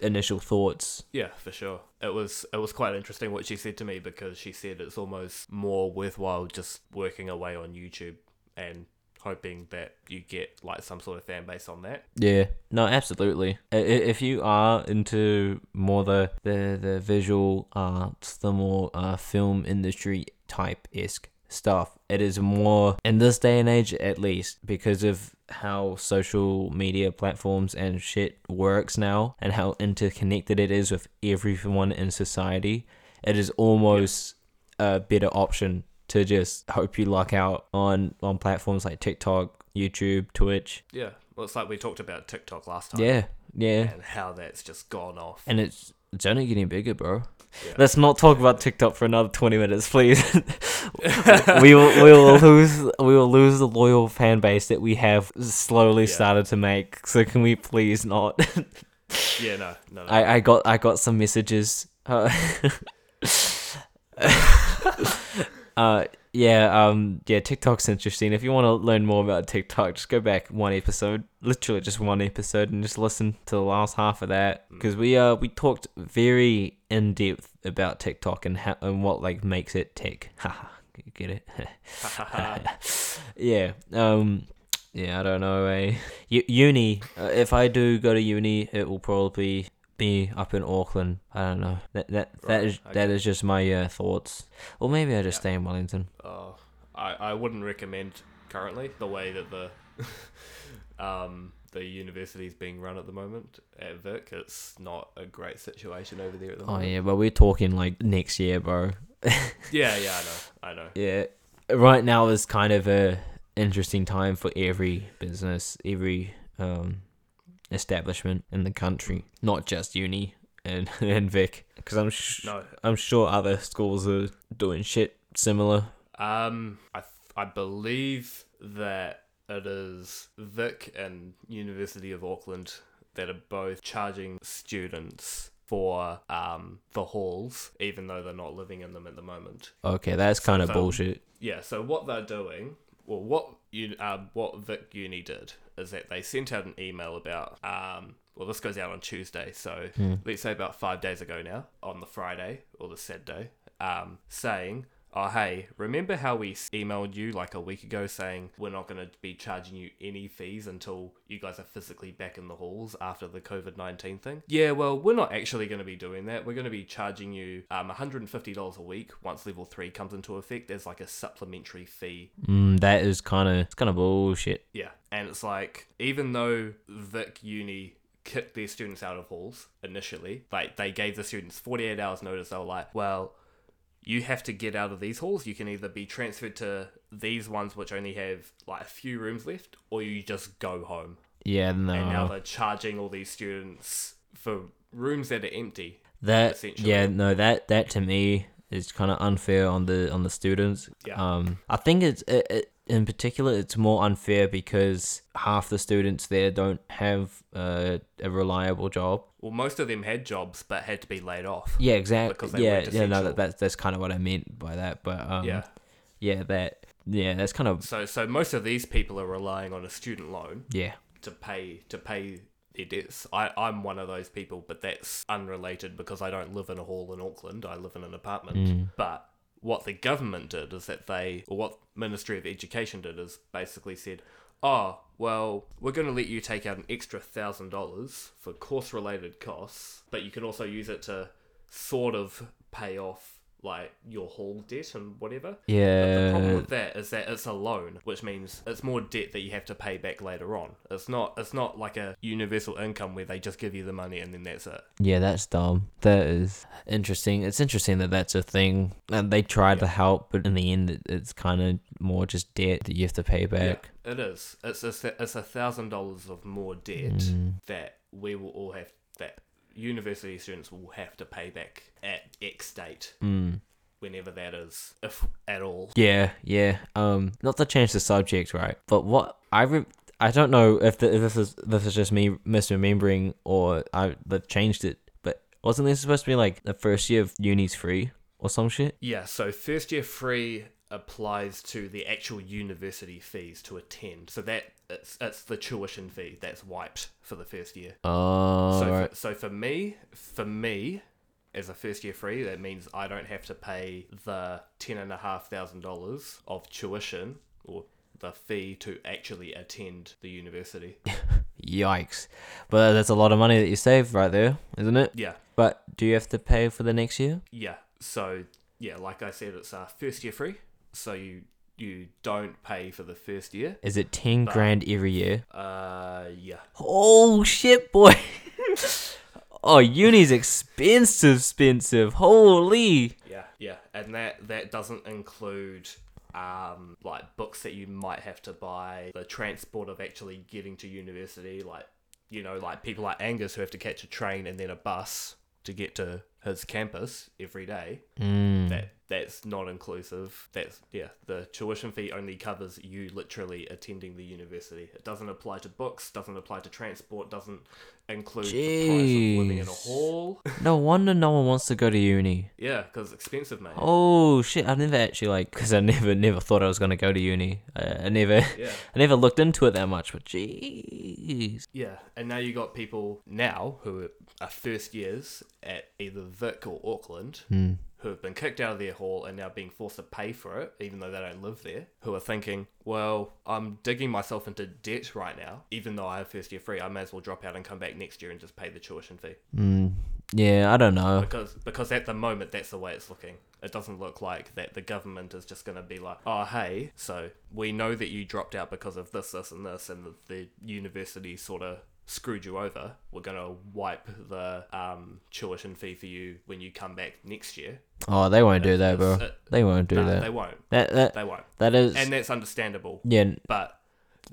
B: initial thoughts.
A: Yeah, for sure. It was it was quite interesting what she said to me because she said it's almost more worthwhile just working away on YouTube and hoping that you get like some sort of fan base on that.
B: Yeah, no, absolutely. If you are into more the the, the visual arts, the more uh, film industry type esque stuff, it is more in this day and age, at least, because of how social media platforms and shit works now, and how interconnected it is with everyone in society. It is almost a better option to just hope you luck out on on platforms like TikTok, YouTube, Twitch.
A: Yeah. Well, it's like we talked about TikTok last time.
B: Yeah, yeah.
A: And how that's just gone off.
B: And it's it's only getting bigger, bro.
A: Yeah.
B: Let's not talk about TikTok for another twenty minutes, please. we will we will lose we will lose the loyal fan base that we have slowly
A: Yeah.
B: started to make. So can we please not?
A: yeah, no, no, no.
B: I, I got I got some messages. Uh, uh, yeah, um, yeah, TikTok's interesting. If you want to learn more about TikTok, just go back one episode, literally just one episode, and just listen to the last half of that because we uh we talked very in depth about TikTok and how and what like makes it tick. Haha, get it? yeah. Um. Yeah, I don't know. Eh? U- uni. Uh, if I do go to uni, it will probably be up in Auckland. I don't know. That that that
A: Right,
B: is that
A: okay.
B: is just my uh, thoughts. Or maybe I just
A: Yeah.
B: stay in Wellington.
A: Oh, I, I wouldn't recommend currently the way that the um the university is being run at the moment at Vic. It's not a great situation over there at the
B: Oh
A: moment.
B: Oh yeah, but we're talking like next year, bro.
A: yeah, yeah, I know, I know.
B: Yeah. Right now is kind of a interesting time for every business, every um establishment in the country, not just uni and and Vic, because I'm sh-
A: No,
B: I'm sure other schools are doing shit similar.
A: Um, I th- I believe that it is Vic and University of Auckland that are both charging students for um the halls, even though they're not living in them at the moment.
B: Okay, that's kind of
A: so-
B: bullshit.
A: Yeah. So what they're doing, well, what you um what Vic Uni did is that they sent out an email about um. Well, this goes out on Tuesday, so
B: Hmm.
A: let's say about five days ago now, on the Friday or the Saturday, um, saying, "Oh, hey, remember how we emailed you like a week ago saying we're not going to be charging you any fees until you guys are physically back in the halls after the COVID nineteen thing? Yeah, well, we're not actually going to be doing that. We're going to be charging you um one hundred and fifty dollars a week once level three comes into effect as like a supplementary fee
B: Mm, that is kind of it's kind of bullshit.
A: yeah, and it's like even though Vic Uni kicked their students out of halls initially, like they gave the students 48 hours notice. They were like, well, you have to get out of these halls. You can either be transferred to these ones which only have like a few rooms left, or you just go home.
B: Yeah, no.
A: And now they're charging all these students for rooms that are empty.
B: That yeah, no, that that to me is kind of unfair on the on the students.
A: Yeah.
B: Um, I think it's it, it, in particular it's more unfair because half the students there don't have uh, a reliable job.
A: Well, most of them had jobs but had to be laid off.
B: Yeah, exactly.
A: Because they
B: Yeah, yeah, no, that, that's that's kind of what I meant by that. But um,
A: Yeah.
B: yeah, that yeah, that's kind of
A: So so most of these people are relying on a student loan
B: yeah,
A: to pay to pay their debts. I, I'm one of those people, but that's unrelated because I don't live in a hall in Auckland. I live in an apartment.
B: Mm.
A: But what the government did is that they, or what Ministry of Education did, is basically said, "Oh, well, we're going to let you take out an extra thousand dollars for course-related costs, but you can also use it to sort of pay off." Like your hall debt and whatever. But the problem
B: yeah,
A: with that is that it's a loan, which means it's more debt that you have to pay back later on. It's not it's not like a universal income where they just give you the money and then that's it.
B: yeah. That's dumb. That is interesting. It's interesting that that's a thing. And they tried to help, but in the end, it's kind of more just debt that you have to pay back.
A: Yeah, it is. It's a, it's a thousand dollars of more debt
B: Mm.
A: that we will all have that university students will have to pay back at X date,
B: Mm.
A: whenever that is, if at all.
B: Yeah, yeah. Um, not to change the subject, right? But what I re- I don't know if, the, if this is this is just me misremembering or I they've changed it. But wasn't this supposed to be like the first year of uni's free or some shit?
A: Yeah, so first year free applies to the actual university fees to attend. So that it's, it's the tuition fee that's wiped for the first year.
B: Oh,
A: so,
B: right.
A: for, so for me, for me, as a first year free, that means I don't have to pay the ten and a half thousand dollars of tuition or the fee to actually attend the university.
B: Yikes! But that's a lot of money that you save right there, isn't it?
A: Yeah,
B: But do you have to pay for the next year?
A: yeah. So yeah, like I said, it's uh, first year free. So you you don't pay for the first year.
B: Is it ten
A: But-
B: grand every year?
A: Uh, yeah.
B: Oh shit, boy! oh, uni's expensive, expensive. Holy!
A: Yeah, yeah, and that that doesn't include um like books that you might have to buy, the transport of actually getting to university, like you know, like people like Angus who have to catch a train and then a bus to get to his campus every day,
B: Mm.
A: that that's not inclusive. That's yeah, the tuition fee only covers you literally attending the university. It doesn't apply to books, doesn't apply to transport, doesn't include the price of living in a hall.
B: No wonder no one wants to go to uni.
A: yeah, because it's expensive, mate.
B: Oh shit! I never actually like because I never never thought I was gonna go to uni. I, I never
A: Yeah.
B: I never looked into it that much. But jeez.
A: Yeah, and now you got people now who are first years at either Vic or Auckland
B: Hmm.
A: who have been kicked out of their hall and now being forced to pay for it, even though they don't live there, who are thinking, well, I'm digging myself into debt right now, even though I have first year free, I may as well drop out and come back next year and just pay the tuition fee.
B: Mm. Yeah, I don't know.
A: Because because at the moment that's the way it's looking. It doesn't look like that the government is just going to be like, oh hey, so we know that you dropped out because of this, this, and this, and the, the university sort of screwed you over. We're going to wipe the um, tuition fee for you when you come back next year.
B: Oh, they won't do that, bro.
A: It-
B: They won't do
A: no,
B: that.
A: they won't.
B: That that
A: They won't.
B: that is
A: And that's understandable.
B: yeah.
A: But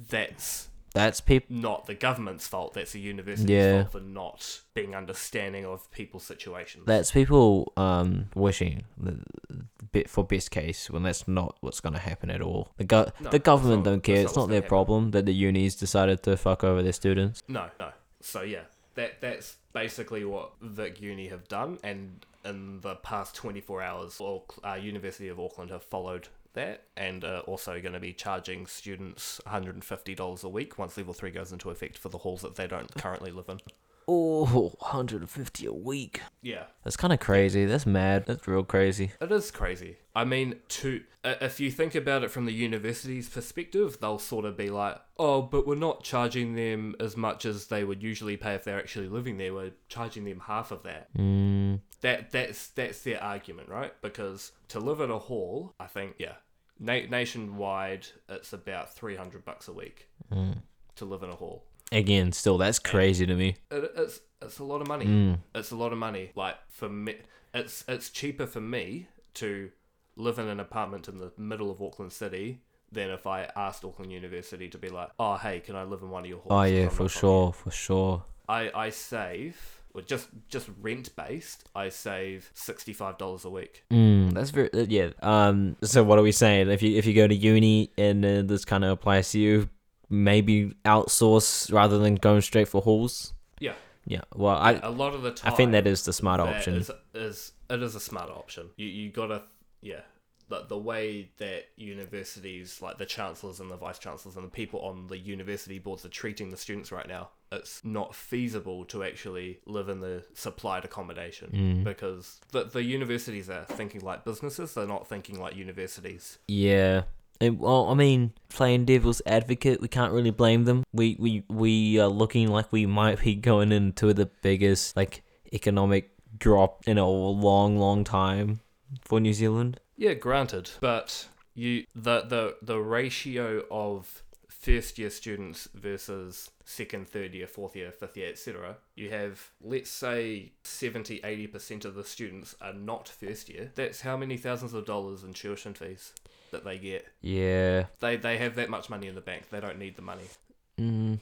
A: that's
B: That's people.
A: not the government's fault. That's the university's
B: Yeah.
A: fault for not being understanding of people's situations.
B: That's people um wishing the bit for best case when that's not what's gonna happen at all. The go-
A: No,
B: the government
A: not-
B: don't care. It's
A: not
B: their
A: happen.
B: problem that the unis decided to fuck over their students.
A: No, no. So yeah, that that's basically what Vic Uni have done, and in the past 24 hours, all, uh, University of Auckland have followed that, and are also going to be charging students $150 a week once Level Three goes into effect for the halls that they don't currently live in.
B: Oh, 150 a week.
A: Yeah,
B: That's kind of crazy. That's mad. That's real crazy.
A: It is crazy. I mean, to uh, if you think about it from the university's perspective, they'll sort of be like, "Oh, but we're not charging them as much as they would usually pay if they're actually living there. We're charging them half of that."
B: Mm,
A: That that's that's their argument, right? Because to live in a hall, I think, yeah, na- nationwide, it's about three hundred bucks a week
B: mm.
A: to live in a hall.
B: Again, still, that's crazy to me.
A: It, it's it's a lot of money.
B: Mm.
A: It's a lot of money. Like for me, it's it's cheaper for me to live in an apartment in the middle of Auckland City than if I asked Auckland University to be like, oh hey, can I live in one of your halls?
B: Oh yeah, for sure, for sure.
A: I I save. Well, just just rent based, I save sixty five dollars a week.
B: Mm, that's very uh, yeah. Um. So what are we saying? If you if you go to uni and uh, this kind of applies to you, maybe outsource rather than going straight for halls.
A: Yeah.
B: Yeah. Well, I
A: a lot of the time I
B: think that is the smart
A: that
B: option.
A: Is, is it is a smart option. You you gotta yeah. The, the way that universities, like the chancellors and the vice chancellors and the people on the university boards are treating the students right now, it's not feasible to actually live in the supplied accommodation
B: Mm.
A: because the, the universities are thinking like businesses, they're not thinking like universities.
B: Yeah. Well, I mean, playing devil's advocate, we can't really blame them. We we we are looking like we might be going into the biggest like economic drop in a long, long time for New Zealand.
A: Yeah, granted, but you the the the ratio of first year students versus second, third year, fourth year, fifth year, etc. You have let's say 70 80% of the students are not first year. That's how many thousands of dollars in tuition fees that they get.
B: Yeah.
A: They they have that much money in the bank. They don't need the money.
B: Mm.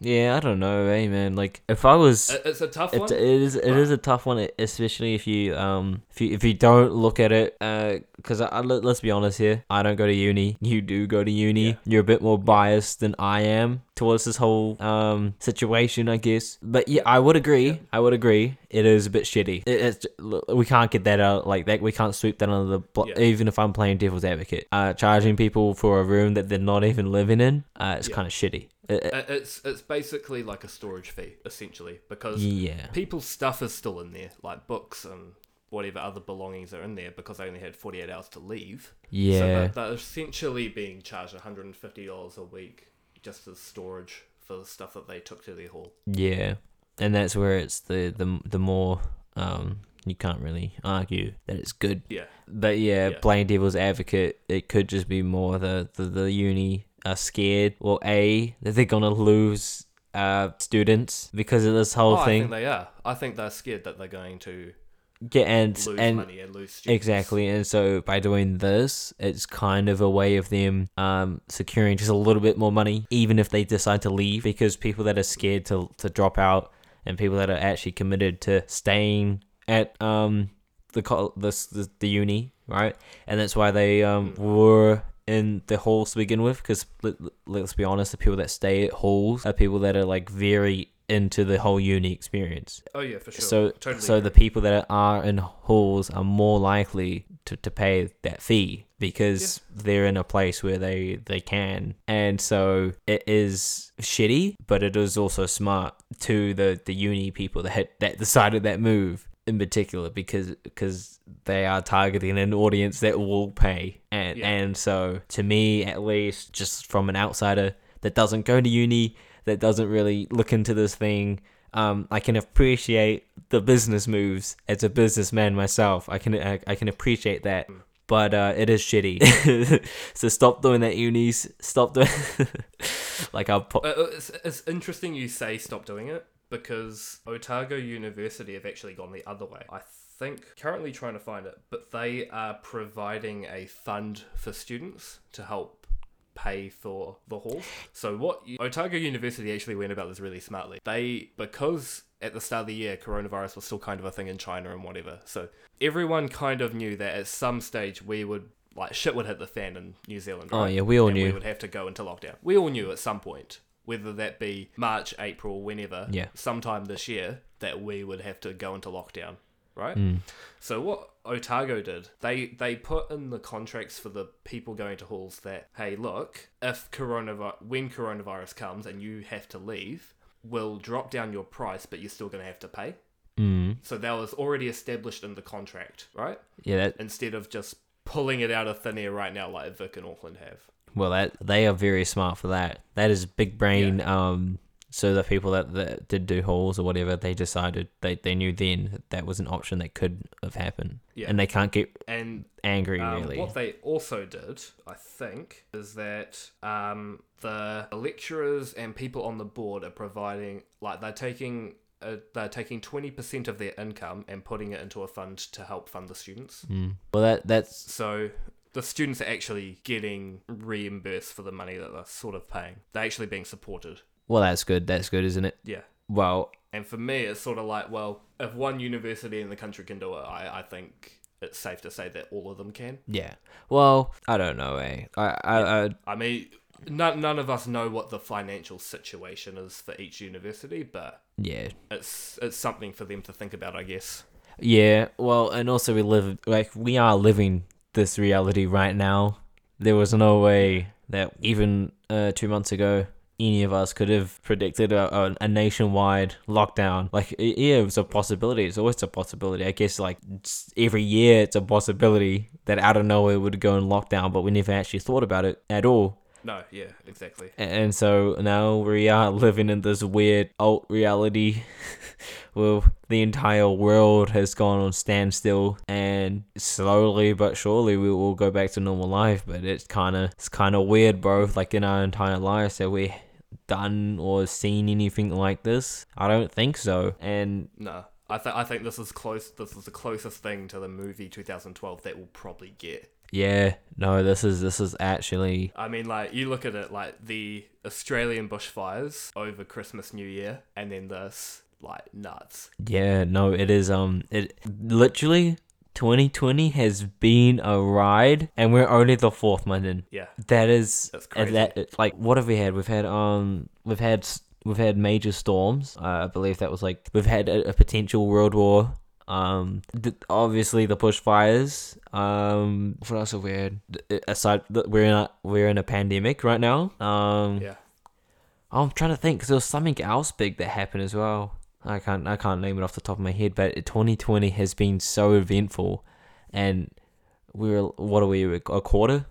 B: Yeah, I don't know, hey man. Like if I was
A: it's a tough
B: It,
A: one.
B: it is it is a tough one, especially if you um if you if you don't look at it uh because I, I let, let's be honest here, I don't go to uni. You do go to uni.
A: Yeah.
B: You're a bit more biased than I am towards this whole um situation, I guess. But yeah, I would agree.
A: Yeah.
B: I would agree. It is a bit shitty. It, it's we can't get that out like that. We can't sweep that under the blo-
A: Yeah.
B: even if I'm playing devil's advocate. Uh, charging people for a room that they're not even living in. Uh, it's
A: Yeah.
B: kind of shitty. It- it-
A: It- it's it's basically like a storage fee essentially because
B: yeah.
A: people's stuff is still in there, like books and whatever other belongings are in there because they only had 48 hours to leave. So
B: Yeah.
A: they're, they're essentially being charged $150 a week just as storage for the stuff that they took to their hall.
B: Yeah, and that's where it's the the the more um you can't really argue that it's good.
A: Yeah.
B: But yeah,
A: Yeah.
B: playing devil's advocate, it could just be more the the, the uni are scared or a that they're gonna lose uh students because of this whole
A: oh, I think
B: thing.
A: they are. I think they're scared that they're going to
B: Yeah, and
A: lose
B: and
A: money and lose students.
B: Exactly, and so by doing this, it's kind of a way of them um, securing just a little bit more money, even if they decide to leave, because people that are scared to to drop out and people that are actually committed to staying at um the this the, the uni, right? And that's why they um were in the halls to begin with. Because let, let's be honest, the people that stay at halls are people that are like very into the whole uni experience.
A: Oh yeah, for sure.
B: So
A: totally.
B: so the people that are in halls are more likely to, to pay that fee because they're in a place where they they can and so it is shitty but it is also smart to the the uni people that had, that decided that move in particular because because they are targeting an audience that will pay and
A: Yeah.
B: and so to me at least just from an outsider that doesn't go to uni that doesn't really look into this thing um, I can appreciate the business moves as a businessman myself. I can I, I can appreciate that, but uh, it is shitty. so stop doing that, unis. Stop doing. like I'll put.
A: Uh, uh, it's, it's interesting you say stop doing it because Otago University have actually gone the other way. I think currently trying to find it, but they are providing a fund for students to help pay for the halls. So what you- Otago University actually went about this really smartly. They because at the start of the year coronavirus was still kind of a thing in China and whatever. So everyone kind of knew that at some stage we would like shit would hit the fan in New Zealand.
B: Oh yeah, we all
A: and we
B: knew.
A: would have to go into lockdown. We all knew at some point, whether that be March, April, whenever,
B: Yeah.
A: sometime this year, that we would have to go into lockdown, right?
B: Mm.
A: So what Otago did, they they put in the contracts for the people going to halls that hey, look, if coronavirus when coronavirus comes and you have to leave, we'll drop down your price, but you're still going to have to pay.
B: Mm.
A: So that was already established in the contract, right?
B: Yeah, that
A: Instead of just pulling it out of thin air right now like Vic and Auckland have.
B: well, that they are very smart for that. That is big brain. Um, so the people that, that did do halls or whatever, they decided they they knew then that, that was an option that could have happened,
A: Yeah.
B: and they can't get
A: And
B: angry
A: Um,
B: really.
A: What they also did, I think, is that um, the lecturers and people on the board are providing, like, they're taking. Uh, they're taking 20% of their income and putting it into a fund to help fund the students.
B: Mm. Well, that that's
A: So the students are actually getting reimbursed for the money that they're sort of paying. They're actually being supported.
B: Well, that's good. That's good, isn't it?
A: Yeah.
B: Well,
A: And for me, it's sort of like, well, if one university in the country can do it, I, I think it's safe to say that all of them can.
B: yeah. Well, I don't know, eh? I I, I
A: I mean, none, none of us know what the financial situation is for each university, but
B: yeah.
A: it's it's something for them to think about, I guess.
B: Yeah, well, and also we live like we are living this reality right now. There was no way that even uh, two months ago any of us could have predicted a, a, nationwide lockdown. Like, yeah, it was a possibility. It's always a possibility. I guess like every year it's a possibility that out of nowhere it would go in lockdown, but we never actually thought about it at all.
A: No, yeah, exactly.
B: And so now we are living in this weird alt reality where the entire world has gone on standstill and slowly but surely we will go back to normal life. But it's kind of it's kind of weird, bro. Like in our entire lives that we done or seen anything like this. I don't think so. And
A: No, I think I think this is close. This is the closest thing to the movie 2012 that we'll probably get.
B: yeah, no, this is this is actually
A: I mean, like you look at it, like the Australian bushfires over Christmas, New Year, and then this, like nuts.
B: Yeah, no, it is. Um, it literally 2020 has been a ride, and we're only the fourth month in.
A: Yeah,
B: That is,
A: That's crazy.
B: that like what have we had? We've had um, we've had we've had major storms. Uh, I believe that was like we've had a, a potential world war. Um, th- obviously the bushfires. Um, what else have we had? Th- Aside, th- we're in a we're in a pandemic right now. Um,
A: yeah.
B: I'm trying to think 'cause there was something else big that happened as well. I can't I can't name it off the top of my head, but 2020 has been so eventful, and we're what are we a quarter?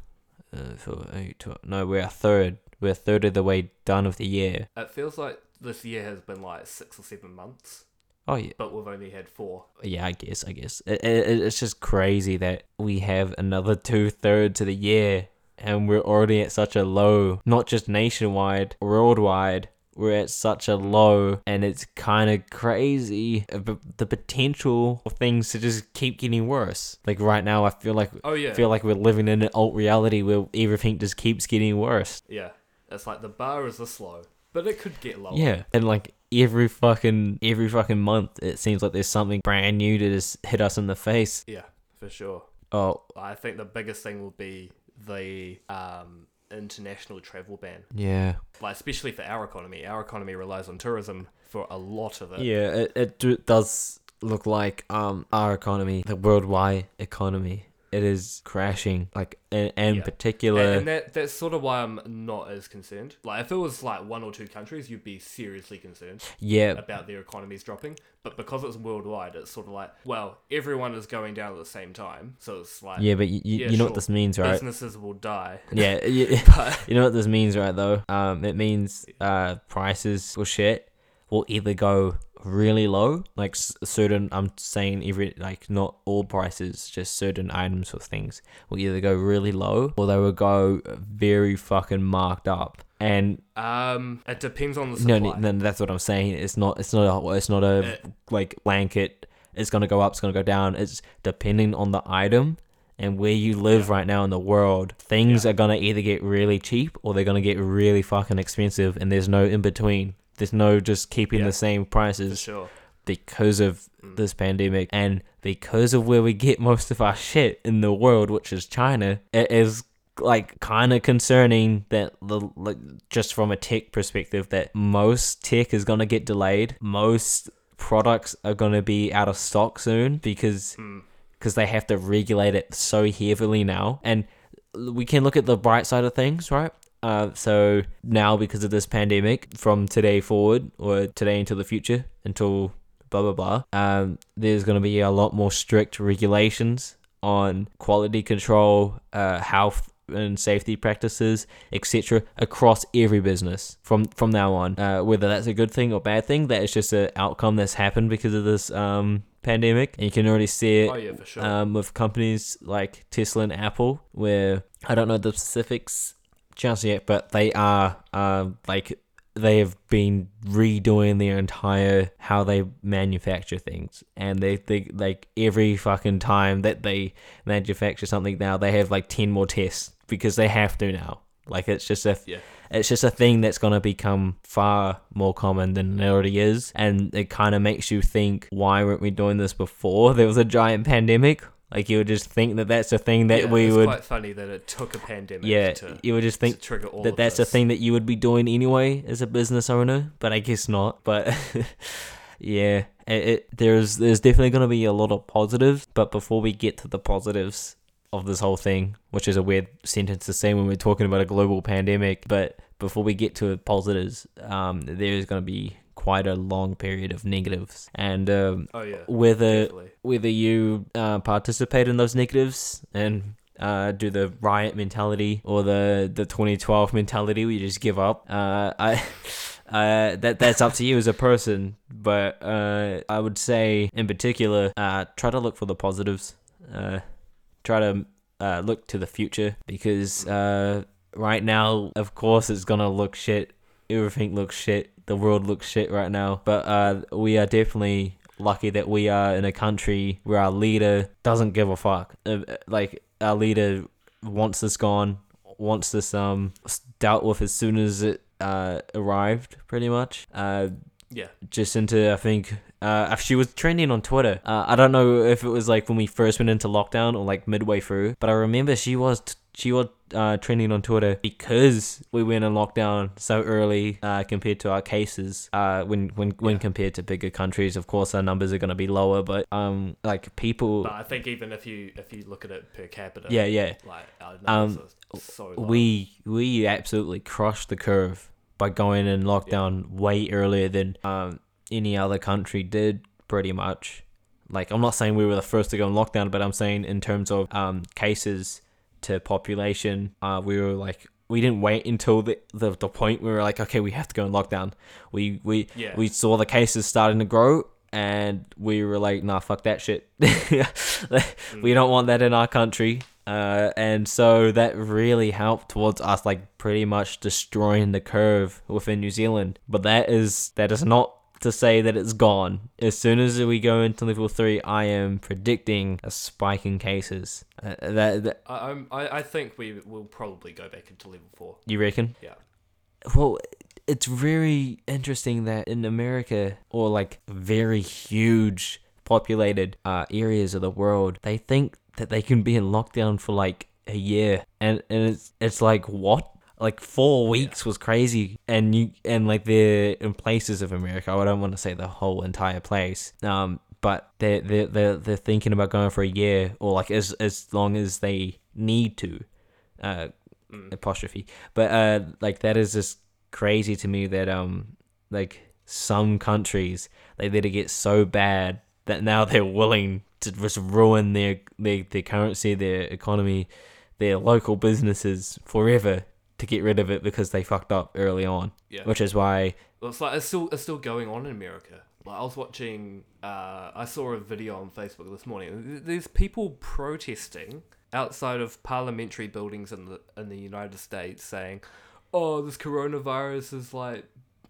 B: Uh, eight, twelve- no, we're a third. We're a third of the way done of the year.
A: It feels like this year has been like six or seven months,
B: Oh yeah,
A: but we've only had four.
B: yeah. I guess I guess it, it, it's just crazy that we have another two thirds of the year, and we're already at such a low. Not just nationwide, worldwide. We're at such a low, and it's kind of crazy. uh, The potential for things to just keep getting worse. Like right now, I feel like
A: Oh yeah,
B: feel like we're living in an alt reality where everything just keeps getting worse.
A: yeah. It's like the bar is this low, but it could get lower.
B: Yeah, and like every fucking every fucking month it seems like there's something brand new to just hit us in the face.
A: Yeah, for sure.
B: Oh
A: I think the biggest thing will be the um, international travel ban.
B: yeah,
A: Like especially for our economy. Our economy relies on tourism for a lot of it.
B: yeah. It it do, does look like um our economy, the worldwide economy, it is crashing. Like in, in
A: Yeah.
B: particular,
A: And, and that that's sort of why I'm not as concerned. Like if it was like one or two countries, you'd be seriously concerned
B: yeah,
A: about their economies dropping. But because it's worldwide, it's sort of like, well, everyone is going down at the same time, so it's like
B: yeah. But you, you,
A: Yeah,
B: you know
A: sure.
B: what this means, right?
A: businesses will die.
B: Yeah, yeah.
A: But
B: You know what this means, right? Though, um, it means uh, prices will shit will either go really low, like certain. I'm saying every like not all prices, just certain items or things will either go really low or they will go very fucking marked up. And
A: um, it depends on the
B: no,
A: supply.
B: no, no, that's what I'm saying. It's not. It's not a. It's not a
A: Uh,
B: like blanket. It's gonna go up. It's gonna go down. It's depending on the item and where you live
A: Yeah.
B: right now in the world. Things
A: Yeah.
B: are gonna either get really cheap or they're gonna get really fucking expensive, and there's no in between. There's no just keeping
A: Yeah.
B: the same
A: for
B: prices
A: sure.
B: because of
A: Mm.
B: this pandemic and because of where we get most of our shit in the world, which is China. It is like kind of concerning that the like just from a tech perspective that most tech is going to get delayed. Most products are going to be out of stock soon because
A: Mm.
B: because they have to regulate it so heavily now. And we can look at the bright side of things, right? Uh, so now because of this pandemic, from today forward or today into the future until blah blah blah, um, there's going to be a lot more strict regulations on quality control, uh, health and safety practices, etc., across every business from from now on. Uh, whether that's a good thing or bad thing, that is just an outcome that's happened because of this um, pandemic, and you can already see it
A: Oh yeah, sure.
B: um, with companies like Tesla and Apple, where I don't know the specifics just yet, but they are um, like they have been redoing their entire how they manufacture things, and they they like every fucking time that they manufacture something now, they have like ten more tests because they have to now. Like it's just a
A: yeah.
B: it's just a thing that's going to become far more common than it already is. And it kind of makes you think, why weren't we doing this before there was a giant pandemic? Like, you would just think that that's a thing that
A: yeah,
B: we
A: it's
B: would.
A: quite funny that it took a pandemic
B: Yeah,
A: to,
B: you would just think
A: trigger all
B: that that's
A: this.
B: a thing that you would be doing anyway as a business owner, but I guess not. But yeah, it, it there's there's definitely going to be a lot of positives. But before we get to the positives of this whole thing, which is a weird sentence to say when we're talking about a global pandemic, but before we get to positives, um, there is going to be quite a long period of negatives, and um,
A: Oh yeah,
B: whether
A: definitely.
B: whether you uh, participate in those negatives and uh, do the riot mentality or the the 2012 mentality where you just give up. Uh, I. Uh, that that's up to you as a person, but uh, I would say in particular, uh, try to look for the positives. Uh, try to uh, look to the future because uh, right now, of course, it's gonna look shit. Everything looks shit. The world looks shit right now. But uh, we are definitely lucky that we are in a country where our leader doesn't give a fuck. Uh, like our leader wants this gone, wants this um dealt with as soon as it uh arrived, pretty much. Uh,
A: Yeah,
B: into, I think, uh, she was trending on Twitter. Uh, I don't know if it was like when we first went into lockdown or like midway through, but I remember she was t- she was uh, trending on Twitter because we went in lockdown so early uh, compared to our cases. Uh, when when when
A: Yeah.
B: compared to bigger countries, of course our numbers are gonna be lower, but um, like people,
A: but I think even if you if you look at it per capita,
B: yeah, yeah,
A: like our
B: Um,
A: numbers are so low.
B: we we absolutely crushed the curve by going in lockdown way earlier than um, any other country did pretty much like i'm not saying we were the first to go in lockdown but i'm saying in terms of um, cases to population uh, we were like we didn't wait until the, the the point where we were like okay we have to go in lockdown. We we
A: yeah,
B: we saw the cases starting to grow and we were like nah fuck that shit. We don't want that in our country. Uh, and so that really helped towards us like pretty much destroying the curve within New Zealand. But that is that is not to say that it's gone. As soon as we go into level 3 I am predicting a spike in cases. Uh, that, that
A: I, I'm, I I think we will probably go back into level four.
B: you reckon?
A: Yeah,
B: well it's very interesting that in America or like very huge populated uh, areas of the world, they think that they can be in lockdown for like a year, and and it's it's like what like four weeks was crazy. And you and like they're in places of america. I don't want to say the whole entire place. Um but they're they're they're, they're thinking about going for a year or like as as long as they need to uh apostrophe. But uh like that is just crazy to me that um like some countries they let it get so bad that now they're willing to just ruin their their, their currency their economy their local businesses forever to get rid of it because they fucked up early on
A: Yeah.
B: which is why
A: Well, it's like it's still it's still going on in America. Like I was watching, uh, I saw a video on Facebook this morning. Th- There's people protesting outside of parliamentary buildings in the in the United States, saying, "Oh, this coronavirus is like."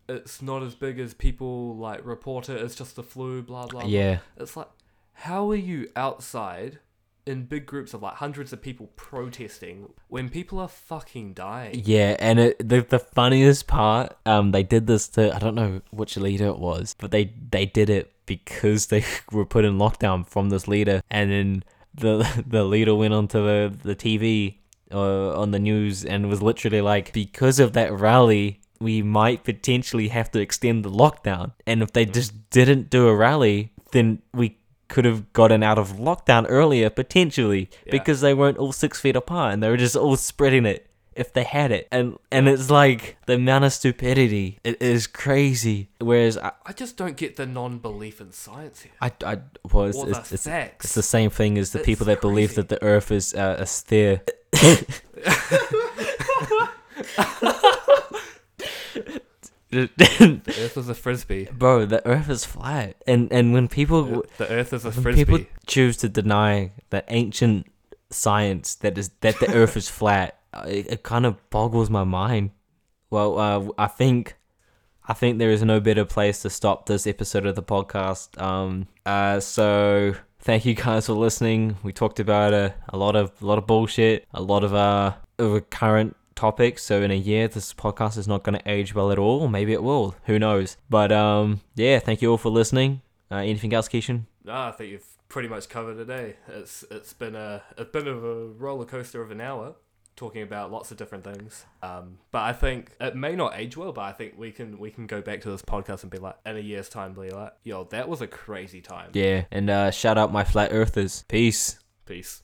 A: It's not as big as people like report it. It's just the flu. Blah blah. blah."
B: yeah
A: It's like, how are you outside in big groups of like hundreds of people protesting when people are fucking dying?
B: Yeah, and it, the the funniest part, um, they did this to I don't know which leader it was, but they they did it because they were put in lockdown from this leader, and then the the leader went onto the the TV uh, on the news and was literally like, because of that rally, we might potentially have to extend the lockdown, and if they just didn't do a rally, then we could have gotten out of lockdown earlier potentially
A: Yeah.
B: because they weren't all six feet apart and they were just all spreading it if they had it. And and it's like the amount of stupidity it is crazy. Whereas i
A: I just don't get the non-belief in science here.
B: i, I well, it's, it's,
A: the
B: it's, it's the same thing as the
A: It's
B: people that believe that the earth is uh, a sphere
A: Earth is a frisbee.
B: bro the earth is flat and and when people
A: The Earth is a
B: when
A: frisbee.
B: people choose to deny the ancient science that is that the earth is flat uh, it, it kind of boggles my mind well uh, i think i think there is no better place to stop this episode of the podcast um uh so thank you guys for listening we talked about a, a lot of a lot of bullshit a lot of uh of recurrent topics so in a year this podcast is not going to age well at all maybe it will who knows but um yeah thank you all for listening uh, anything else kishan
A: Ah, I think you've pretty much covered it. Eh? It's it's been a a bit of a roller coaster of an hour, talking about lots of different things. Um, but I think it may not age well, but I think we can we can go back to this podcast and be like, in a year's time, be like, yo, that was a crazy time.
B: Yeah, and uh, shout out my flat earthers. Peace.
A: Peace.